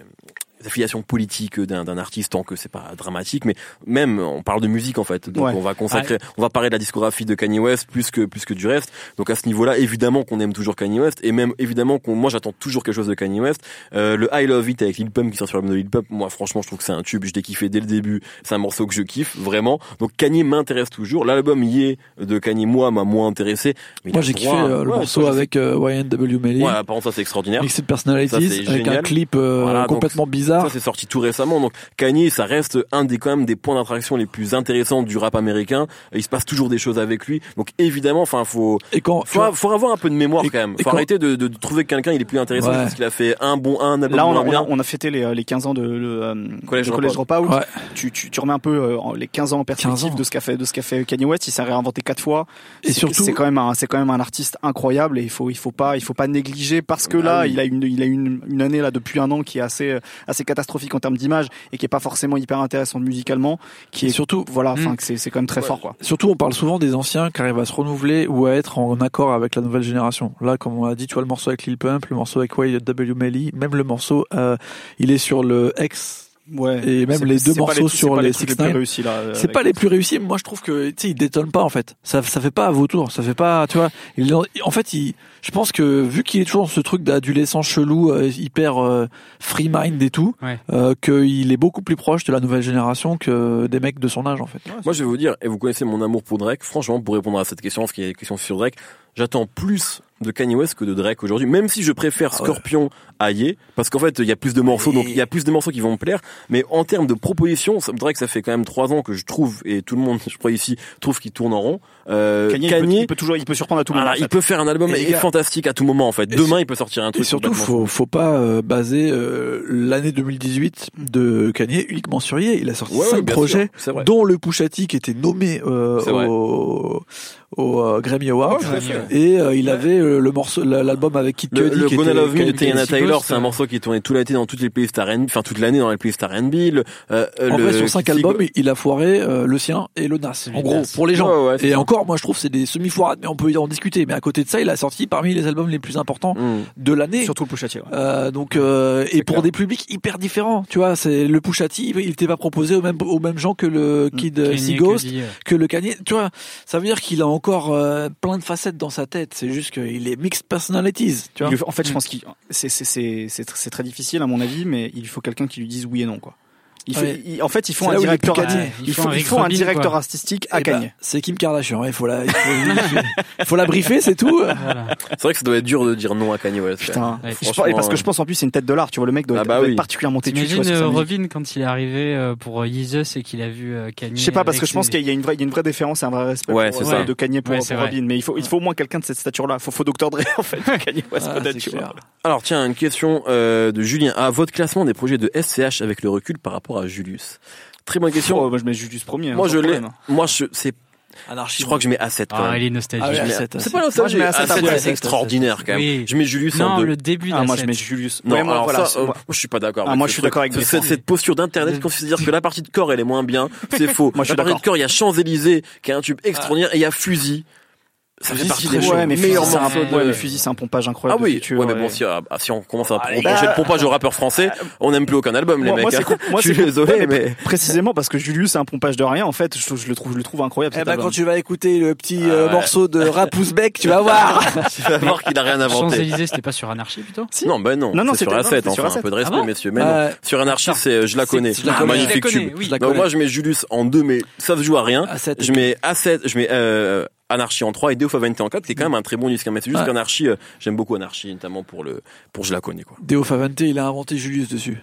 les affiliations politiques d'un artiste, tant que c'est pas dramatique, mais même on parle de musique en fait, donc Ouais. on va consacrer, on va parler de la discographie de Kanye West plus que plus que du reste. Donc à ce niveau-là, évidemment qu'on aime toujours Kanye West, et même évidemment qu'on, moi j'attends toujours quelque chose de Kanye West. Euh, le I Love It avec Lil Pump qui sort sur l'album de Lil Pump, moi franchement je trouve que c'est un tube, je l'ai kiffé dès le début, c'est un morceau que je kiffe vraiment. Donc Kanye m'intéresse toujours. L'album y est de Kanye moi m'a moins intéressé. Mais Moi, j'ai kiffé droit- euh, le Ouais, morceau avec euh, YNW Melly. Ouais, par contre, ça c'est extraordinaire. Mixed Personalities avec génial. un clip euh, Voilà, donc, complètement bizarre. Ça c'est sorti tout récemment. Donc Kanye, ça reste un des quand même des points d'attraction les plus intéressants du rap américain. Il se passe toujours des choses avec lui. Donc évidemment, enfin faut Et quand faut, faut avoir un peu de mémoire Et- quand même. et Faut quand- arrêter de, de, de trouver que quelqu'un il est plus intéressant Ouais. parce qu'il a fait un bon un album Là, on a, on, a, bien. on a fêté les, les 15 ans de le, euh, Collège de Dropout. Dropout. Ouais. Tu, tu, tu remets un peu euh, les 15 ans en 15 perspective ans. de ce qu'a fait de ce qu'a fait Kanye West. Il s'est réinventé quatre fois. Et C'est- surtout- c'est quand même un c'est quand même un artiste incroyable et il faut il faut pas il faut pas négliger parce que Ah là oui. il a une il a une, une année là depuis un an qui est assez assez catastrophique en termes d'image et qui est pas forcément hyper intéressante musicalement. Qui est surtout, voilà enfin Mm. que c'est c'est quand même très Ouais. fort quoi. Surtout, on parle souvent des anciens qui arrivent à se renouveler ou à être en accord avec la nouvelle génération. Là, comme on l'a dit, tu vois le morceau avec Lil Pump, le morceau avec YW Melly, même le morceau, euh, il est sur le X. Ouais. Et même les deux morceaux c'est sur pas les trucs 6 plus réussis là. euh, C'est pas les plus réussis, mais moi je trouve que tu sais il détonne pas en fait. Ça ça fait pas à vautour, ça fait pas, tu vois. Il, en fait, il, je pense que vu qu'il est toujours dans ce truc d'adolescent chelou, euh, hyper euh, free mind et tout, Ouais. euh, qu'il est beaucoup plus proche de la nouvelle génération que des mecs de son âge en fait. Moi, je vais vous dire, et vous connaissez mon amour pour Drake. Franchement, pour répondre à cette question, parce qu'il y a des questions sur Drake, j'attends plus de Kanye West que de Drake aujourd'hui. Même si je préfère Ah. Scorpion à Ye, parce qu'en fait, il y a plus de morceaux, donc il y a plus de morceaux qui vont me plaire. Mais en termes de propositions, Drake, ça fait quand même trois ans que je trouve, et tout le monde, je crois ici, trouve qu'il tourne en rond. Euh, Kanye, il peut- il, peut, toujours il peut surprendre à tout moment. en il peut faire un album Et fantastique à tout moment, en fait. Et Demain, il peut sortir un Et truc. surtout, complètement faut faut pas euh, baser euh, l'année 2018 de Kanye uniquement sur Ye. Il a sorti Ouais, cinq projets, sûr, dont le Pusha T qui était nommé au, au euh, Grammy Awards. Ouais, sûr. Et euh, il avait euh, le morceau, la- l'album avec Kid Le, Cudi le qui Gonna Love Me de Tiana. Taylor, c'est un euh, morceau qui est tourné toute l'été dans toutes les playlists R&B, enfin toute l'année dans les playlists R&B. Le, euh, En le vrai, sur cinq albums, il a foiré euh, le sien et le Nas. En gros, pour les gens. Ouais, ouais, et ça. encore, moi, je trouve que c'est des semi-foirades, mais on peut en discuter. Mais à côté de ça, il a sorti parmi les albums les plus importants Hmm. de l'année. Surtout le Pushati. Ouais. Euh, donc euh, et pour clair. des publics hyper différents, tu vois, c'est le Pushati, il était pas proposé aux mêmes aux mêmes gens que le Mm. Kid euh, Kanye, Sea Ghost, Cudi, euh, que le Kanye, tu vois, ça veut dire qu'il a encore euh, plein de facettes dans sa tête. C'est juste qu'il est mixed personalities, tu vois. Il- en fait, je pense c'est c'est tr- c'est très difficile à mon avis, mais il faut quelqu'un qui lui dise oui et non quoi. Il fait, Ouais. il- en fait, ils font un directeur. Kanye. Un quoi. artistique à Eh ben, Kanye. c'est Kim Kardashian, il faut la, il faut, il faut la briefer, c'est tout. Voilà. C'est vrai que ça doit être dur de dire non à Kanye West. Putain. Ouais, Je parce que je pense en plus c'est une tête de l'art. Tu vois le mec doit, Ah être, bah doit être oui. particulièrement têtu. sa euh. Revin quand il est arrivé euh, pour Yeezus et qu'il a vu euh, Kanye. Je sais pas parce que je pense qu'il y a une vraie, il y a une vraie déférence et un vrai respect Ouais, pour, c'est euh, ça. de Kanye pour. Robin. Mais il faut, il faut au moins quelqu'un de cette stature-là. Faut, faut Dr Dre en fait. Kanye West Ah, peut-être. Alors tiens, une question de Julien. À votre classement des projets de SCH avec le recul par rapport à Julius Très bonne question. Oh, moi je mets Julius premier. hein, Moi je l'ai. problème. Moi je c'est Anarchie. je crois que je mets A7 quand Ah, même. il est nostalgique. Ah ouais, Je mets- A7, C'est A7. pas Moi, je nostalgique. mets A7, A7 après. c'est extraordinaire quand même. Oui. Je mets Julius en Non, deux. le début Ah, moi je d'A7. mets Julius. Non, Ouais, moi, alors voilà. ça, euh, moi- je suis pas d'accord. Ah, moi, je suis d'accord avec cette, cette posture d'internet qui considère que la partie de corps elle est moins bien, c'est faux. Moi, je suis la partie d'accord. de corps, il y a Champs Élysées qui est un tube extraordinaire et il y a Fusil. Ça fait partie c'est des Ouais, mais Fusil, meilleurs c'est un, de- ouais, mais Fusil, c'est un pompage Ah incroyable. de oui, futur, ouais, mais ouais. bon, si, ah, ah, si on commence à reprocher gars. le pompage aux rappeurs français, on n'aime plus aucun album, les Moi- mecs. moi, c'est hein. cool. Moi, je suis désolé, Ouais, mais Précisément parce que Julius c'est un pompage de rien. En fait, je, je le trouve, je le trouve incroyable. Eh ben, album. quand tu vas écouter le petit Ah euh, ouais. morceau de Rapouzbeck, tu vas voir. tu vas voir qu'il a rien inventé. Champs-Élysées, c'était pas sur Anarchie plutôt Si. Non, ben non, Non, non, c'est sur c'était- A7, non, c'était sur enfin, un A7. peu de respect, Ah messieurs, mais non. Ouais. Sur Anarchy, c'est, euh, je la connais. je la connais. Magnifique Je la connais, tube. Donc moi, je mets Julius en 2, mais ça se joue à rien. A7. Je mets A7, je mets euh, Anarchy en 3 et Deo Favente en 4, qui est quand même un très bon disque. hein, Mais c'est juste qu'Anarchy, euh, j'aime beaucoup Anarchy, notamment pour le, pour je la connais, quoi. Deo Favente, il a inventé Julius dessus.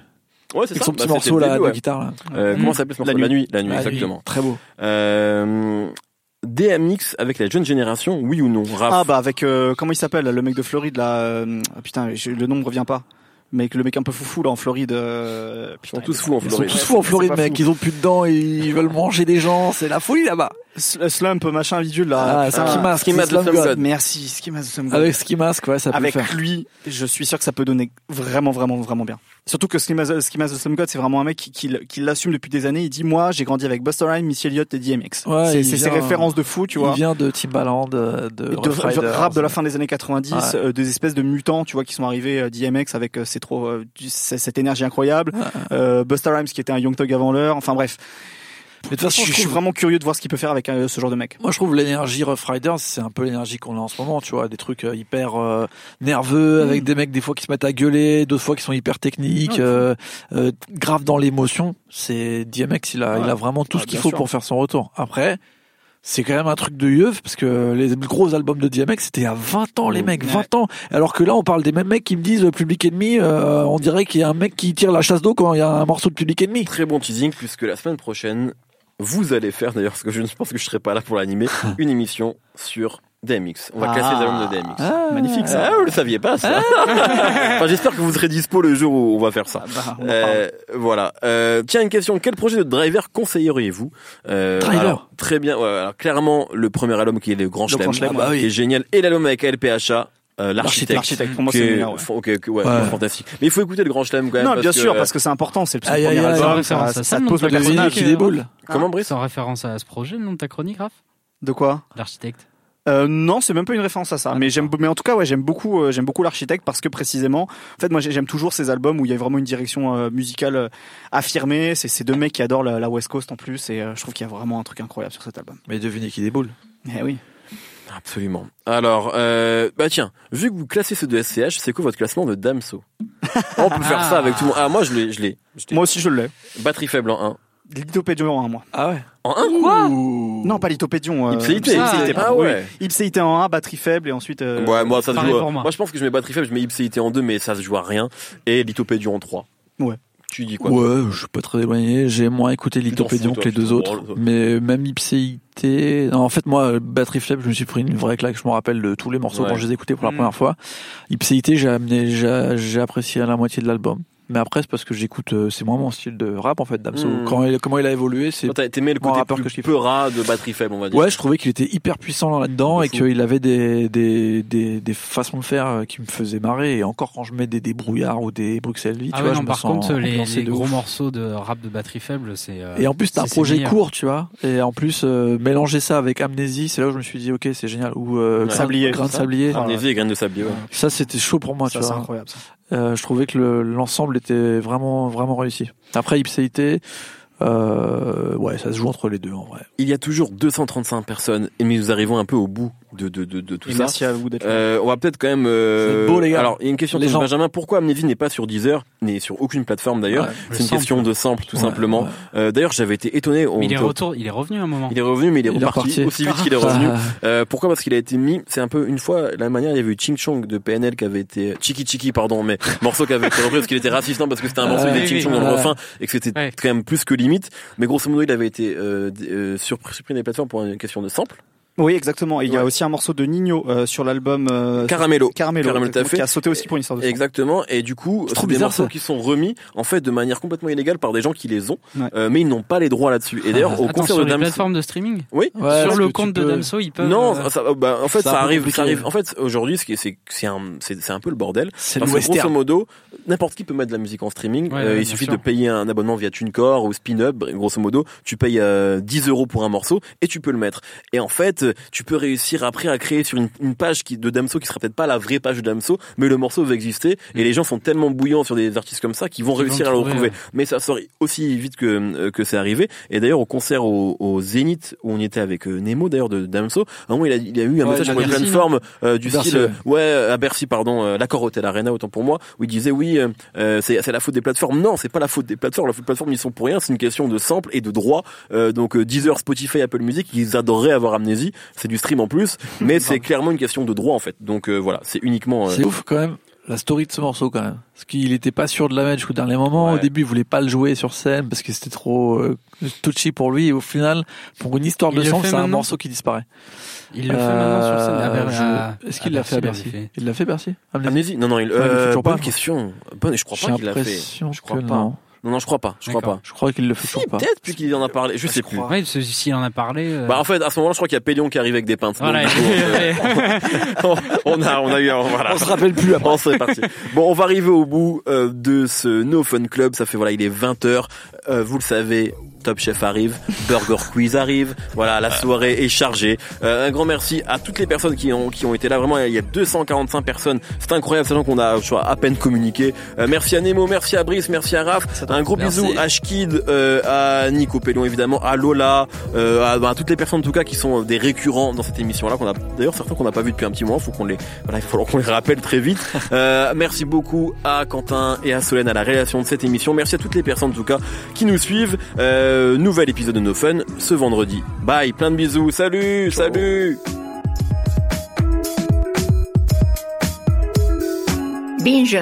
Ouais, c'est Avec ça. son Bah, petit c'était morceau là, début, de guitare là. Euh, Mm. comment s'appelle ce morceau La nuit. nuit, la nuit, Ah, exactement. Très beau. Euh, DMX avec la jeune génération, oui ou non Raph Ah bah avec euh, comment il s'appelle le mec de Floride là euh, ah, putain je- le nom me revient pas mais que le mec un peu foufou là en Floride euh, Ils sont tous fous en Ils sont Floride. tous fous en c'est Floride, pas mec. fou. Ils ont plus de dents et ils veulent manger des gens. C'est la folie là-bas. Sl- Slump machin bidule là Ah. Ski Mask, Ski Mask God. Merci Ski Mask de Slum God. Avec Ski Mask, ouais, ça peut avec le faire. lui je suis sûr que ça peut donner vraiment vraiment vraiment bien surtout que Ski Mask, Ski Mask de Slum God c'est vraiment un mec qui, qui, qui l'assume depuis des années il dit moi j'ai grandi avec Busta Rhymes Missy Elliott et DMX Ouais, c'est ses références de fou tu vois Il vient de Timbaland, de, de, de, rap de la fin des années 90, Ouais. euh, des espèces de mutants, tu vois, qui sont arrivés euh, DMX avec euh, ces trop, euh, cette énergie incroyable, Ouais. euh, Busta Rhymes qui était un Young Thug avant l'heure, enfin bref. Mais de toute façon, je, suis vraiment curieux de voir ce qu'il peut faire avec euh, ce genre de mec. Moi, je trouve l'énergie Rough Riders, c'est un peu l'énergie qu'on a en ce moment, tu vois, des trucs euh, hyper euh, nerveux, Mm. avec des mecs des fois qui se mettent à gueuler, d'autres fois qui sont hyper techniques, euh, euh, grave dans l'émotion. C'est DMX, il a, Ouais. il a vraiment tout Ah, ce qu'il bien faut sûr. pour faire son retour. Après, c'est quand même un truc de yeuf, parce que les gros albums de DMX, c'était à 20 ans, les Mm. mecs, Ouais. 20 ans. Alors que là, on parle des mêmes mecs qui me disent Public Enemy, euh, on dirait qu'il y a un mec qui tire la chasse d'eau quand il y a un morceau de Public Enemy. Très bon teasing, puisque la semaine prochaine, vous allez faire, d'ailleurs, parce que je ne pense que je serai pas là pour l'animer, une émission sur DMX. On va Ah. classer les albums de DMX. Magnifique, ça. Ah, vous le saviez pas, ça. enfin, j'espère que vous serez dispo le jour où on va faire ça. Ah, bah, Euh, voilà. Euh, tiens, une question. Quel projet de driver conseilleriez-vous euh, Driver. alors, Très bien. Ouais, alors, clairement, le premier album qui est le Grand Le Chelem, ah bah oui. qui est génial, et l'album avec LPHA, euh, l'architecte. L'architecte, pour moi, c'est ouais. fa- ok, ok, ouais, Ouais. fantastique. Mais il faut écouter le Grand Chelem quand même. Non, parce bien que, sûr, parce que c'est important, c'est le aïe, premier album, ça, ça, ça, ça, te le pose Le personnage. qui déboule. Comment Brice Sans référence à ce projet, le nom de ta chronique, Raph De quoi? L'architecte. Euh, non, c'est même pas une référence à ça. Ah, mais j'aime, mais en tout cas, ouais, j'aime beaucoup, euh, j'aime beaucoup l'architecte parce que précisément, en fait, moi, j'ai- j'aime toujours ces albums où il y a vraiment une direction euh, musicale euh, affirmée. C'est ces deux mecs qui adorent la, la West Coast en plus, et euh, je trouve qu'il y a vraiment un truc incroyable sur cet album. Mais devinez qui déboule. Eh oui. Absolument. Alors, euh, bah tiens, vu que vous classez ceux de SCH, c'est quoi votre classement de Damso? On peut faire ça avec tout le monde. Ah, moi, je l'ai, je l'ai. Je l'ai. Moi aussi, je l'ai. Batterie faible en 1. Lithopédion en 1, moi. Ah ouais. En 1 Quoi Non, pas Lithopédion. Euh, Ipséité. Ipséité, Ah, ouais. oui. Ipséité en 1, batterie faible, et ensuite. euh, Ouais, moi, ça se joue. moi. je pense que je mets batterie faible, je mets ipséité en 2, mais ça se joue à rien. Et lithopédion en 3. Ouais. Tu dis quoi Ouais, je suis pas très éloigné. J'ai moins écouté fous, que les deux autres. Mais même Ipséité. Non, en fait, moi, batterie faible, je me suis pris une vraie claque. Je me rappelle de tous les morceaux Ouais. quand je les ai écoutés pour la Mm. première fois. Ipséité, j'ai amené, j'ai j'ai apprécié la moitié de l'album. Mais après c'est parce que j'écoute, euh, c'est moins mon style de rap en fait, Damso. Hmm. Quand il- comment il a évolué, c'est. T'as aimé le côté rappeur que plus je kiffe. peura de batterie faible, on va dire. Ouais, je trouvais qu'il était hyper puissant là-dedans De et qu'il avait des, des, des, des façons de faire euh, qui me faisaient marrer. Et encore quand je mets des débrouillards ou des Bruxelles Vie, tu Ah vois, ouais, je non, me par sens contre, les, les gros ouf. morceaux de rap de batterie faible, c'est. euh, Et en plus, t'as un projet meilleur. court, tu vois. Et en plus, euh, mélanger ça avec Amnésie, c'est là où je me suis dit, ok, c'est génial. Ou euh, Sablier, Grain de sablier. Amnésie et de sablier, ouais. Ça, c'était chaud pour moi, Ça, tu c'est vois. incroyable. Euh, je trouvais que le- l'ensemble était vraiment, vraiment réussi. Après, Ipséité, euh, ouais, ça se joue entre les deux, en vrai. Il y a toujours 235 personnes, et mais nous arrivons un peu au bout de, de, de, de tout Et ça. merci à vous d'être là. Euh, on va peut-être quand même. euh, beaux, les gars. Alors, il y a une question de. Benjamin. Pourquoi Amnésie n'est pas sur Deezer, n'est sur aucune plateforme d'ailleurs? Ouais. C'est une sample. question de sample, tout Ouais, simplement. ouais. Euh, d'ailleurs, j'avais été étonné. on Mais il est retour, il est revenu un moment. Il est revenu, mais il est Il reparti aussi vite qu'il est revenu. Euh, pourquoi? Parce qu'il a été mis. C'est un peu une fois la manière. Il y avait eu Ching Chong de PNL qui avait été Chiki Chiki, pardon, mais morceau qui avait été repris parce qu'il était raciste, non, parce que c'était un morceau Ah, il oui, Ching Chong dans le refrain et que c'était quand même plus que limite. Mais grosso modo, il avait été euh, euh, surpris supprimé des plateformes pour une question de sample. Oui, exactement. Et il y a aussi un morceau de Nino euh, sur l'album euh, Caramello. Caramello, Caramello, exactement, tout à fait. qui a sauté aussi pour une histoire de son. Exactement. Et du coup, C'est des morceaux ça. qui sont remis en fait de manière complètement illégale par des gens qui les ont, Ouais. euh, mais ils n'ont pas les droits là-dessus. Et d'ailleurs, au Attends, concert sur de les Damso, plateformes de streaming oui. Ouais, Sur le compte de Damso, ils peuvent. Non, euh, ça, bah, en fait, ça arrive, ça arrive. En fait, aujourd'hui, ce qui est, c'est, c'est un, c'est, c'est un peu le bordel. C'est le Parce que grosso western. modo, n'importe qui peut mettre de la musique en streaming. Euh, il suffit de payer un abonnement via TuneCore ou SpinUp. Grosso modo, tu payes euh, 10 euros pour un morceau et tu peux le mettre. Et en fait, euh, tu peux réussir après à créer sur une, une page qui, de Damso qui sera peut-être pas la vraie page de Damso, mais le morceau va exister. Et les gens sont tellement bouillants sur des artistes comme ça qu'ils vont Ils réussir à le trouver, retrouver. ouais. Mais ça sort aussi vite que euh, que c'est arrivé. Et d'ailleurs, au concert au, au Zénith où on était avec euh, Nemo d'ailleurs de Damso, à un moment il a, il a eu un Ouais, message à sur les plateformes euh, du Bercy, style ouais. à Bercy pardon euh, l'accord Hotel Arena autant pour moi où il disait oui euh, c'est c'est la faute des plateformes non c'est pas la faute des plateformes la faute des plateformes ils sont pour rien c'est une question de sample et de droit euh, donc Deezer Spotify Apple Music ils adoreraient avoir Amnésie c'est du stream en plus mais c'est clairement une question de droit en fait donc euh, voilà c'est uniquement euh, C'est ouf quand même la story de ce morceau quand même. Parce qu'il était pas sûr de la mettre jusqu'au dernier moment. Ouais. Au début, il voulait pas le jouer sur scène parce que c'était trop euh, touchy pour lui. Et au final, pour une histoire Il de sang, c'est un morceau qui disparaît. Il le fait maintenant sur scène. à Euh, Ber- je- à- Est-ce qu'il l'a fait à il Bercy fait. Il l'a fait Bercy Amnésie Amnésie non non il, Ouais, il le fait euh, toujours bonne pas. question bonne je crois pas qu'il l'a fait l'impression je crois que pas non. Non non je crois pas je crois pas Je crois qu'il le fait si toujours pas. peut-être puis qu'il en a parlé je sais plus Ouais, s'il en a parlé. euh, bah en fait à ce moment-là je crois qu'il y a Pélion qui arrive avec des pintes Voilà. Donc, coup, on, on a on a eu un, voilà On se rappelle plus après. Bon, c'est parti. Bon, on va arriver au bout euh, de ce No Fun Club. Ça fait voilà, il est 20h. vous le savez, Top Chef arrive, Burger Quiz arrive. Voilà, la soirée est chargée. Euh, un grand merci à toutes les personnes qui ont qui ont été là. Vraiment, il y a 245 personnes. C'est incroyable, sachant qu'on a je crois, à peine communiqué. Euh, merci à Nemo, merci à Brice, merci à Raph. Un gros Merci. bisou à Shkid, euh, à Nico Pellon évidemment, à Lola, euh, à, à toutes les personnes en tout cas qui sont des récurrents dans cette émission là qu'on a d'ailleurs certains qu'on n'a pas vu depuis un petit moment. Faut qu'on les voilà, il va falloir qu'on les rappelle très vite. Euh, merci beaucoup à Quentin et à Solène à la réalisation de cette émission. Merci à toutes les personnes en tout cas qui nous suivent. Euh, nouvel épisode de No Fun ce vendredi. Bye, plein de bisous. Salut, salut. Binge.